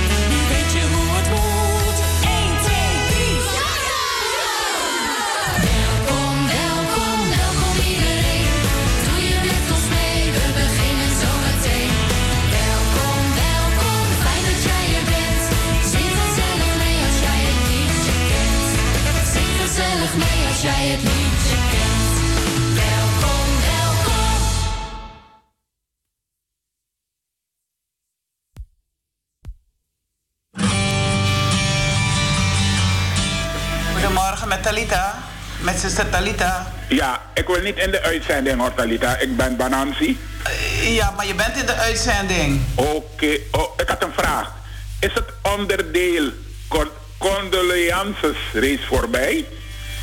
Met zuster Talita. Ja, ik wil niet in de uitzending hoor, Talita. Ik ben Banansi. Eh, Ja, maar je bent in de uitzending. Oké, oh, ik had een vraag. Is het onderdeel con condolences reeds voorbij?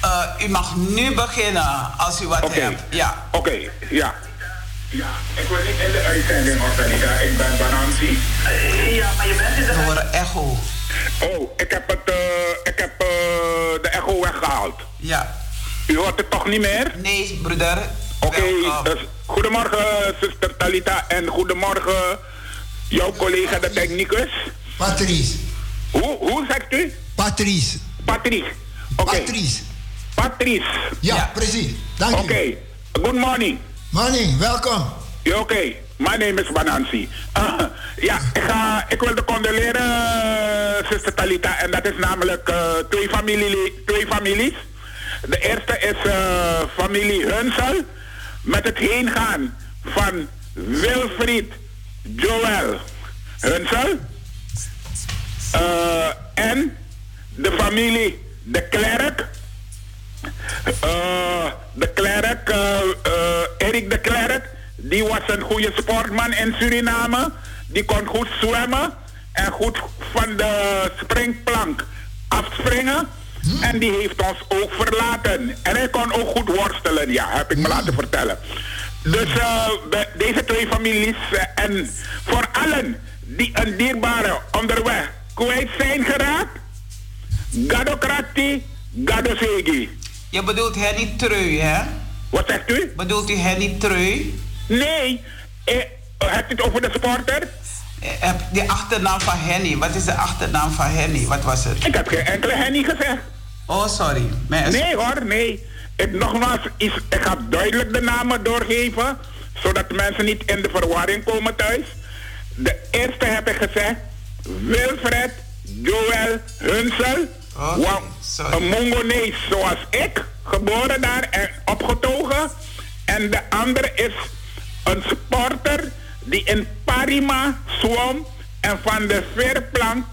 Eh, u mag nu beginnen als u wat hebt. Ja. Oké, ja. Ja, ik wil niet in de uitzending hoor, Talita. Ik ben Banansi. Ja, maar je bent in de We horen echo. Oh, ik heb, het, eh, ik heb eh, de echo weggehaald. Ja. U hoort het toch niet meer? Nee, broeder. Oké, Welkom. dus goedemorgen zuster Talita en goedemorgen jouw collega de technicus. Patrice. Hoe, hoe zegt u? Patrice. Patrice. Oké. Patrice. Patrice. Ja, precies. Dank Oké. u. Good morning. Morning, welkom. Ja, Oké. My name is Banansi. Ah, ja, ik, ga, ik wil de condoleren, eh, zuster Talita. En dat is namelijk eh, twee, familie, twee families. De eerste is eh, familie Hunsel. Met het heengaan van Wilfried Joel Hunsel. Eh, en de familie De Klerk. Eh, de Klerk, Erik de Klerk, die was een goede sportman in Suriname. Die kon goed zwemmen en goed van de springplank afspringen. En die heeft ons ook verlaten. En hij kon ook goed worstelen, ja, heb ik me laten vertellen. Dus eh, de- deze twee families eh, en voor allen die een dierbare onderweg kwijt zijn geraakt, Gadokrati, Gadosegi. Je bedoelt Henny Treu, hè? Wat zegt u? Bedoelt u Henny Treu? Nee. Eh, hebt u het over de sporter? Eh, De achternaam van Henny. Wat is de achternaam van Henny? Wat was het? Ik heb geen enkele Henny gezegd. Oh, sorry. Mijn. Nee hoor, nee. Ik, nogmaals, is, ik ga duidelijk de namen doorgeven, zodat mensen niet in de verwarring komen thuis. De eerste heb ik gezegd, Wilfred Joel Hunsel. Wa- een Mongonees zoals ik, geboren daar en opgetogen. En de andere is een sporter die in Parima zwom en van de veerplank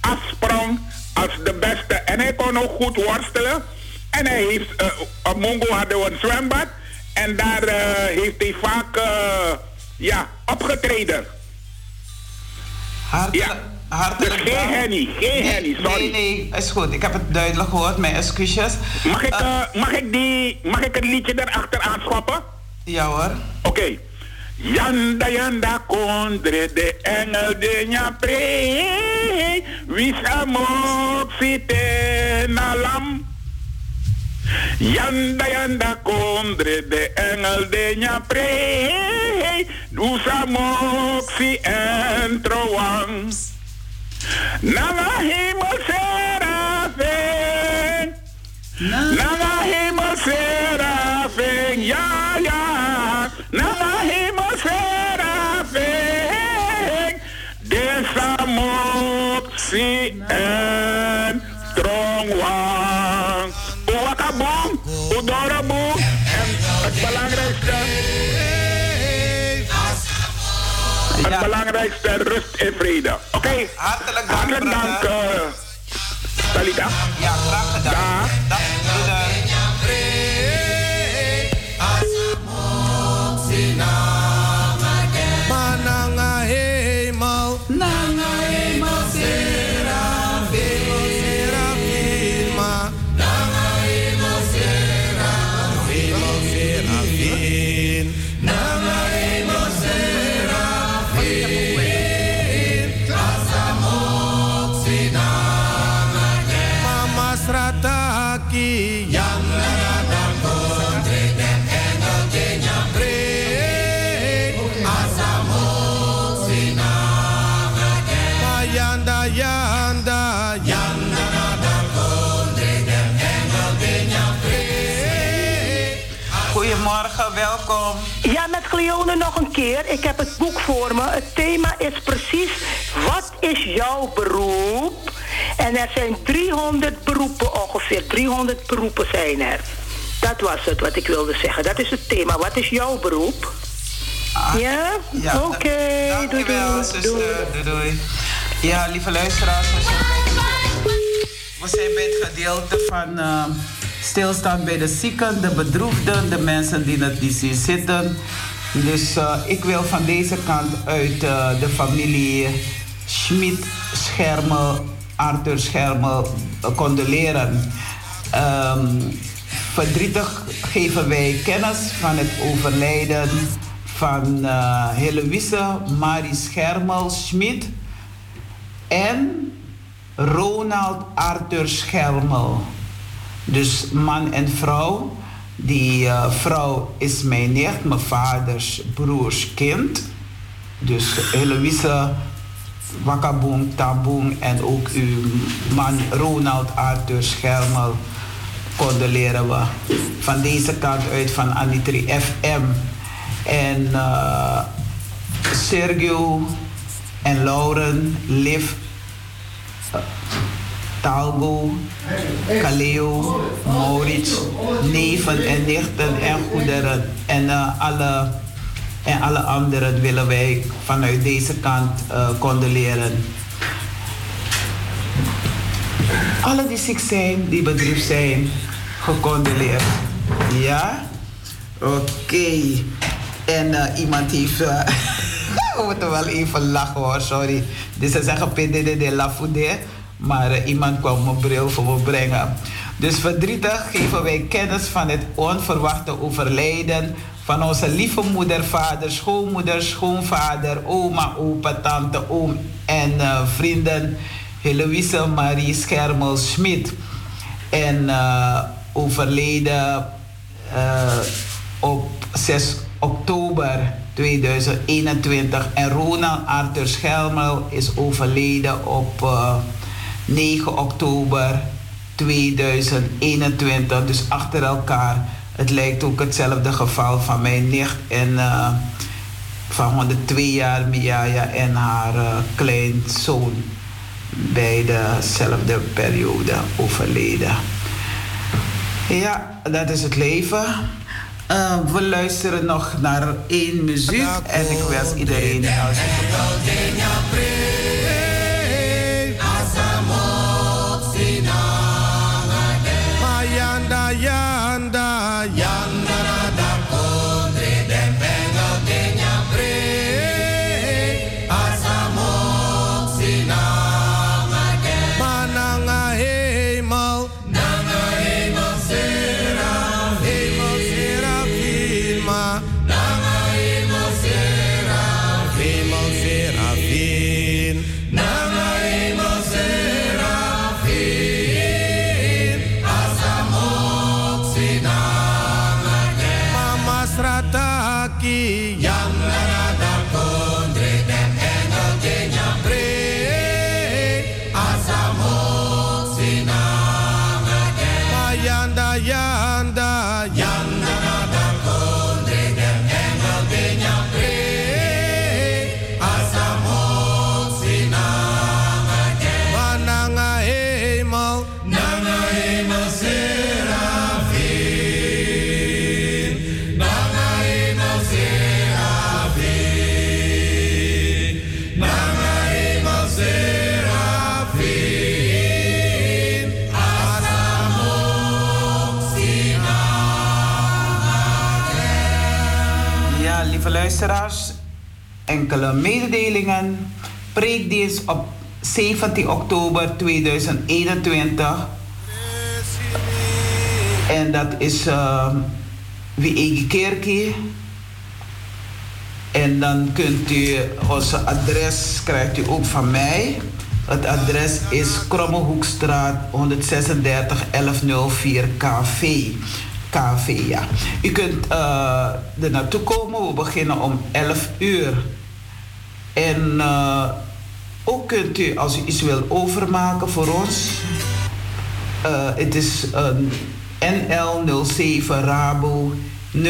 afsprong als de beste. En hij kon ook goed worstelen. En hij heeft, eh, op Mongo hadden we een zwembad. En daar eh, heeft hij vaak eh, ja, opgetreden. Hartelijk, hartelijk Dus geen. Henny, geen Nee, Henny, sorry. Nee, nee, is goed. Ik heb het duidelijk gehoord. Mijn excuses. Mag ik, eh, mag ik, die, mag ik het liedje daarachter aanschappen? Ja hoor. Oké. Yanda yanda kondre de engel de nya pre wisamok site nalam. Yanda yanda kondre de engel de nya pre wisamok si entrowang. Nanga hemel serafin. Nanga hemel serafin. Ja, ja. Nanga Desamok si en trongwang. Uwakabong, udorabong. En het belangrijkste. Het belangrijkste, rust en vrede. Oké. Hartelijk dank, Hartelijk dank, Talita. Ja, graag gedaan. Dag, Cleone nog een keer. Ik heb het boek voor me. Het thema is precies, wat is jouw beroep? En er zijn 300 beroepen ongeveer. 300 beroepen zijn er. Dat was het wat ik wilde zeggen. Dat is het thema. Wat is jouw beroep? ja? Ja, Oké, doei Dankjewel, doei. doei. Doei, doei. Ja, lieve luisteraars. We zijn bij, het gedeelte van eh, stilstaan bij de zieken, de bedroefden, de mensen die het niet zien zitten. Dus eh, ik wil van deze kant uit eh, de familie Schmid Schermel, Arthur Schermel, eh, condoleren. Ehm, verdrietig geven wij kennis van het overlijden van Heloïse Marie Schermel Schmid en Ronald Arthur Schermel. Dus man en vrouw. Die eh, vrouw is mijn nicht, mijn vaders broers kind. Dus Heloïse Wakaboom Taboom en ook uw man Ronald Arthur Schermel condoleren we van deze kant uit van Anitri FM. En eh, Sergio en Lauren, Liv, Talgo, Kaleo, Maurits, neven en nichten en goederen. En, eh, alle, en alle anderen willen wij vanuit deze kant eh, condoleren. Alle die ziek zijn, die bedroefd zijn, gecondoleerd. Ja? Oké. En eh, iemand heeft... eh, we moeten wel even lachen hoor, sorry. Dus ze zeggen PDD de la maar eh, iemand kwam mijn bril voor me brengen. Dus verdrietig geven wij kennis van het onverwachte overlijden van onze lieve moeder, vader, schoonmoeder, schoonvader, oma, opa, tante, oom en eh, vrienden Heloïse Marie Schermel Schmid. En eh, overleden op 6 oktober 2021. En Ronald Arthur Schelmel is overleden op 9 oktober 2021. Dus achter elkaar. Het lijkt ook hetzelfde geval van mijn nicht en eh, van 102 jaar Miaja en haar eh, kleinzoon. Bij dezelfde periode overleden. Ja, dat is het leven. Eh, we luisteren nog naar één muziek en ik wens iedereen een enkele mededelingen. Preekdienst op 17 oktober 2021. En dat is uh, Wiege Kerkie. En dan kunt u onze adres, krijgt u ook van mij. Het adres is Krommehoekstraat 136 1104 KV. KV, ja. U kunt eh, er naartoe komen. We beginnen om 11 uur. En eh, ook kunt u, als u iets wil overmaken voor ons. eh, het is een NL07 Rabo 0161356907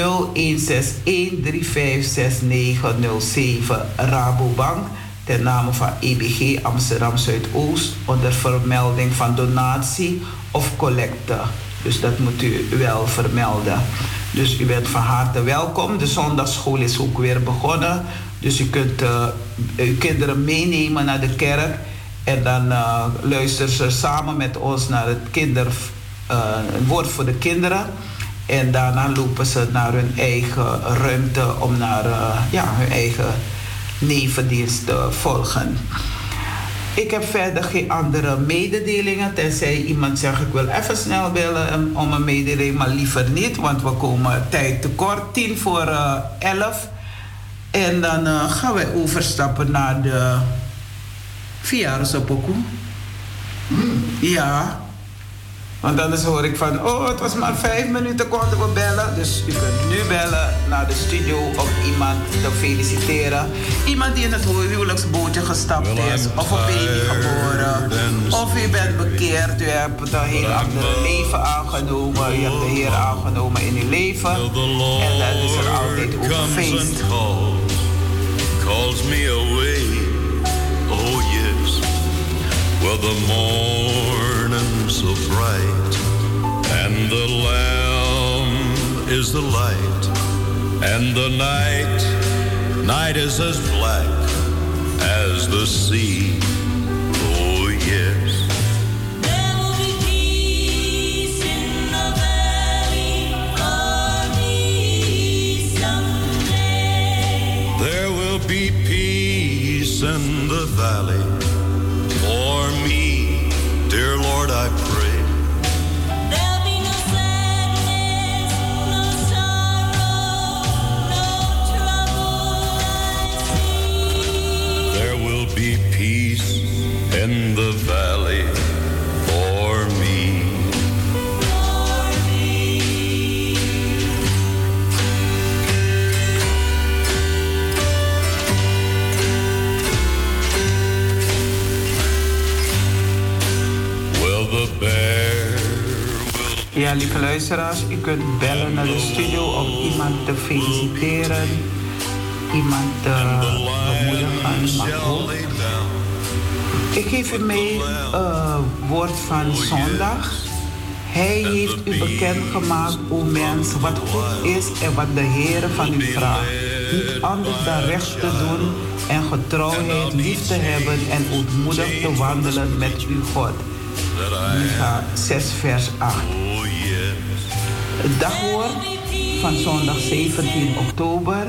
Rabobank ten name van EBG Amsterdam Zuidoost onder vermelding van donatie of collecte. Dus dat moet u wel vermelden. Dus u bent van harte welkom. De zondagschool is ook weer begonnen. Dus u kunt eh, uw kinderen meenemen naar de kerk. En dan eh, luisteren ze samen met ons naar het kinder, eh, woord voor de kinderen. En daarna lopen ze naar hun eigen ruimte om naar ja, hun eigen nevendienst te volgen. Ik heb verder geen andere mededelingen. Tenzij iemand zegt ik wil even snel bellen um, om een mededeling, maar liever niet, want we komen tijd tekort. Tien voor elf. En dan eh, gaan wij overstappen naar de Viarosopoku. Ja. Want anders hoor ik van, oh, het was maar vijf minuten konden we bellen. Dus u kunt nu bellen naar de studio om iemand te feliciteren. Iemand die in het huwelijksbootje gestapt is, of een baby geboren. Of u bent bekeerd, u hebt een heel ander leven aangenomen. U hebt de Heer aangenomen in uw leven. En dan is er altijd ook een feest. Calls me away. Oh yes, well the morning's so bright, and the lamb is the light, and the night, night is as black as the sea. Be lieve luisteraars, u kunt bellen naar de studio om iemand te feliciteren, iemand te bemoedigen, maar ook. Ik geef u mee uh, woord van zondag. Hij heeft u bekendgemaakt, o mens, wat goed is en wat de Heer van u vraagt. Niet anders dan recht te doen en getrouwheid lief te hebben en ootmoedig te wandelen met uw God. Micha 6 vers 8. Het dagwoord van zondag 17 oktober.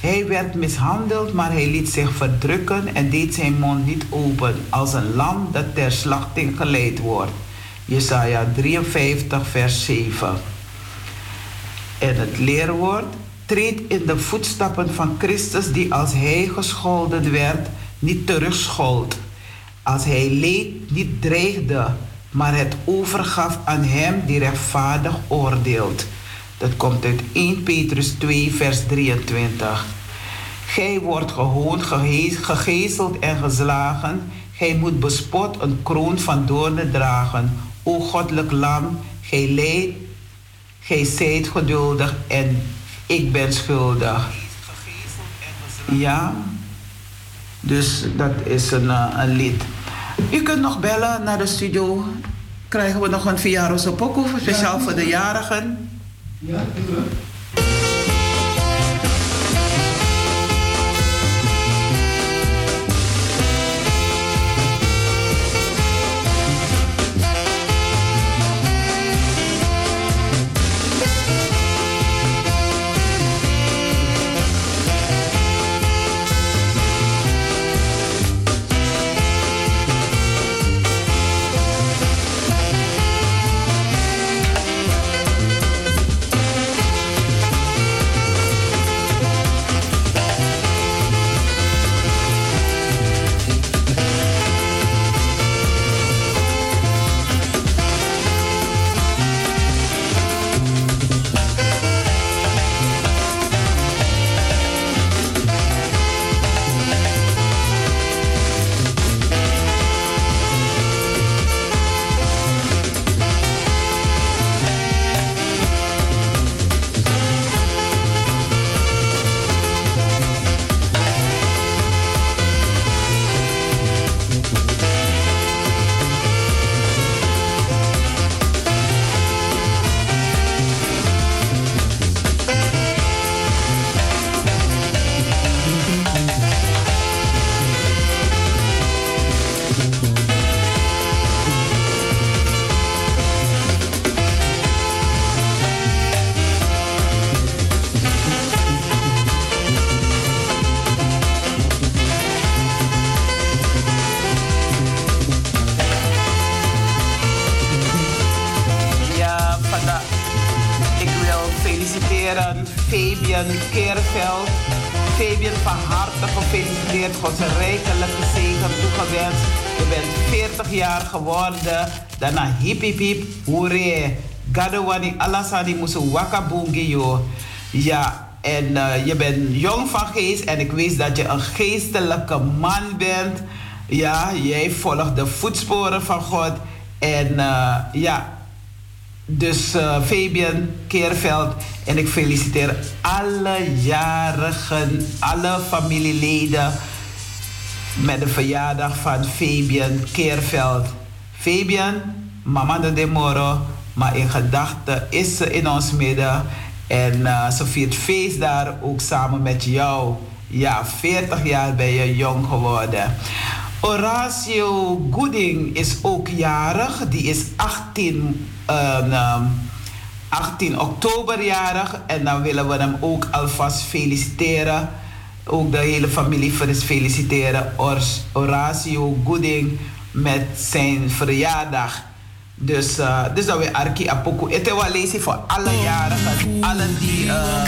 Hij werd mishandeld, maar hij liet zich verdrukken en deed zijn mond niet open, als een lam dat ter slachting geleid wordt. Jesaja 53, vers 7. En het leerwoord treedt in de voetstappen van Christus, die als hij gescholden werd, niet terugschold. Als hij leed, niet dreigde, maar het overgaf aan hem die rechtvaardig oordeelt. Dat komt uit 1 Petrus 2, vers 23. Gij wordt gehoond, gegezeld en geslagen. Gij moet bespot een kroon van doornen dragen. O goddelijk lam, gij leidt, gij zijt geduldig en ik ben schuldig. Ja, dus dat is een, uh, een lied. U kunt nog bellen naar de studio. Krijgen we nog een Viaro's Poco, speciaal voor de jarigen? Ja, tuurlijk. Geworden. Daarna hip hip hip, hoeré. Gadawani alasani musu wakabungi yo. Ja, en eh, je bent jong van geest en ik weet dat je een geestelijke man bent. Ja, jij volgt de voetsporen van God. En eh, ja, dus eh, Fabian Keerveld. En ik feliciteer alle jarigen, alle familieleden met de verjaardag van Fabian Keerveld. Fabian, mama de demoro, maar in gedachten is ze in ons midden. En eh, ze viert feest daar ook samen met jou. Ja, 40 jaar ben je jong geworden. Horatio Gooding is ook jarig. Die is 18, ehm, ehm, 18 oktober jarig. En dan willen we hem ook alvast feliciteren. Ook de hele familie feliciteren. Horatio Gooding met zijn verjaardag. Dus, uh, dus dat we Arki Apoku. Wel lezen voor alle jarigen. Allen die. Uh,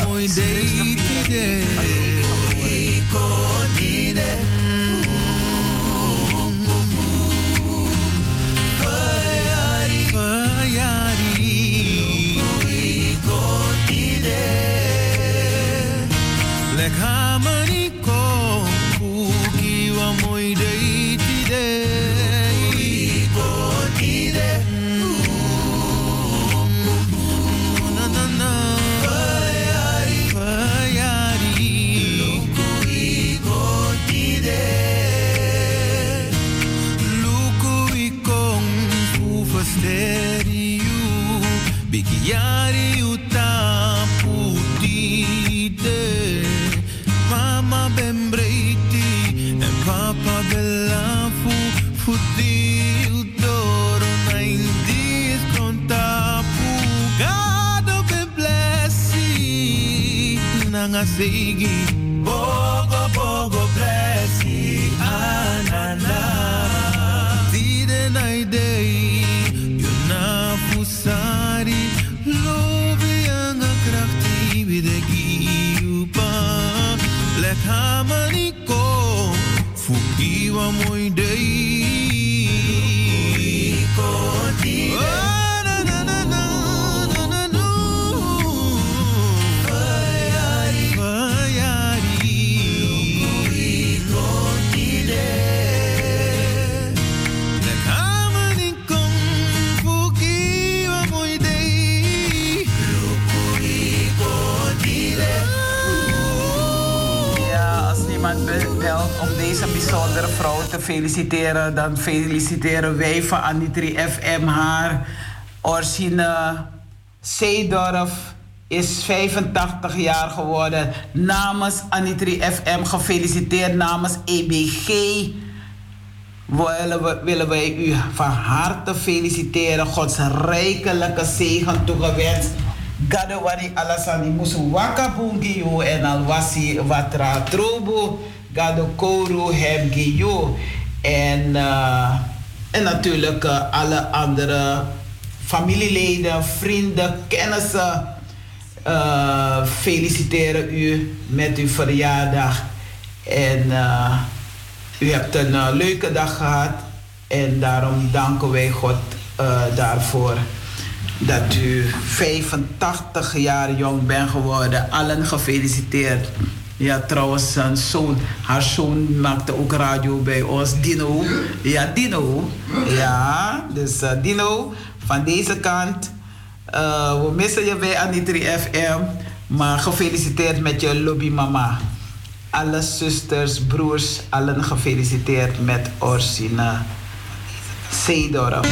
say feliciteren, dan feliciteren wij van Anitri FM haar. Orsine Zeedorf is 85 jaar geworden. Namens Anitri FM gefeliciteerd, namens EBG willen, we, willen wij u van harte feliciteren. Gods rijkelijke zegen toegewenst. Gado wari alasani musu waka bungi yo en al wasi watra. Gado koru hem yo. En, eh, en natuurlijk eh, alle andere familieleden, vrienden, kennissen. eh, feliciteren u met uw verjaardag. En u hebt een leuke dag gehad. En daarom danken wij God daarvoor. Dat u 85 jaar jong bent geworden. Allen gefeliciteerd. Ja, trouwens, zijn zoon, haar zoon maakte ook radio bij ons. Dino. Ja, Dino. Ja, dus eh, Dino, van deze kant. eh, we missen je bij Anitri FM. Maar gefeliciteerd met je lobby mama. Alle zusters, broers, allen gefeliciteerd met Orsina Zeedorf.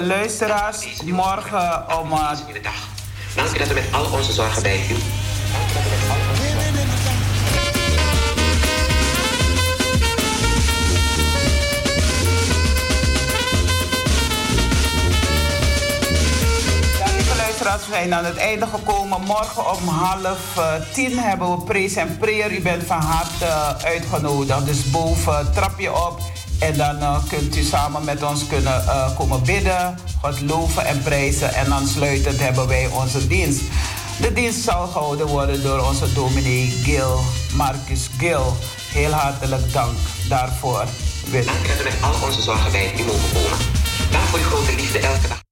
Lieve luisteraars, morgen om. eh, Dank u dat u met al onze zorgen bij u. We zijn aan het einde gekomen. Morgen om half eh, tien hebben we Praise en Prayer. U bent van harte eh, uitgenodigd. Dus boven trap je op. En dan eh, kunt u samen met ons kunnen eh, komen bidden, God loven en prijzen. En dan sluitend hebben wij onze dienst. De dienst zal gehouden worden door onze dominee Gil, Marcus Gil. Heel hartelijk dank daarvoor. Dank dat met al onze zorgen bij u mogen komen. Dank voor uw grote liefde elke dag.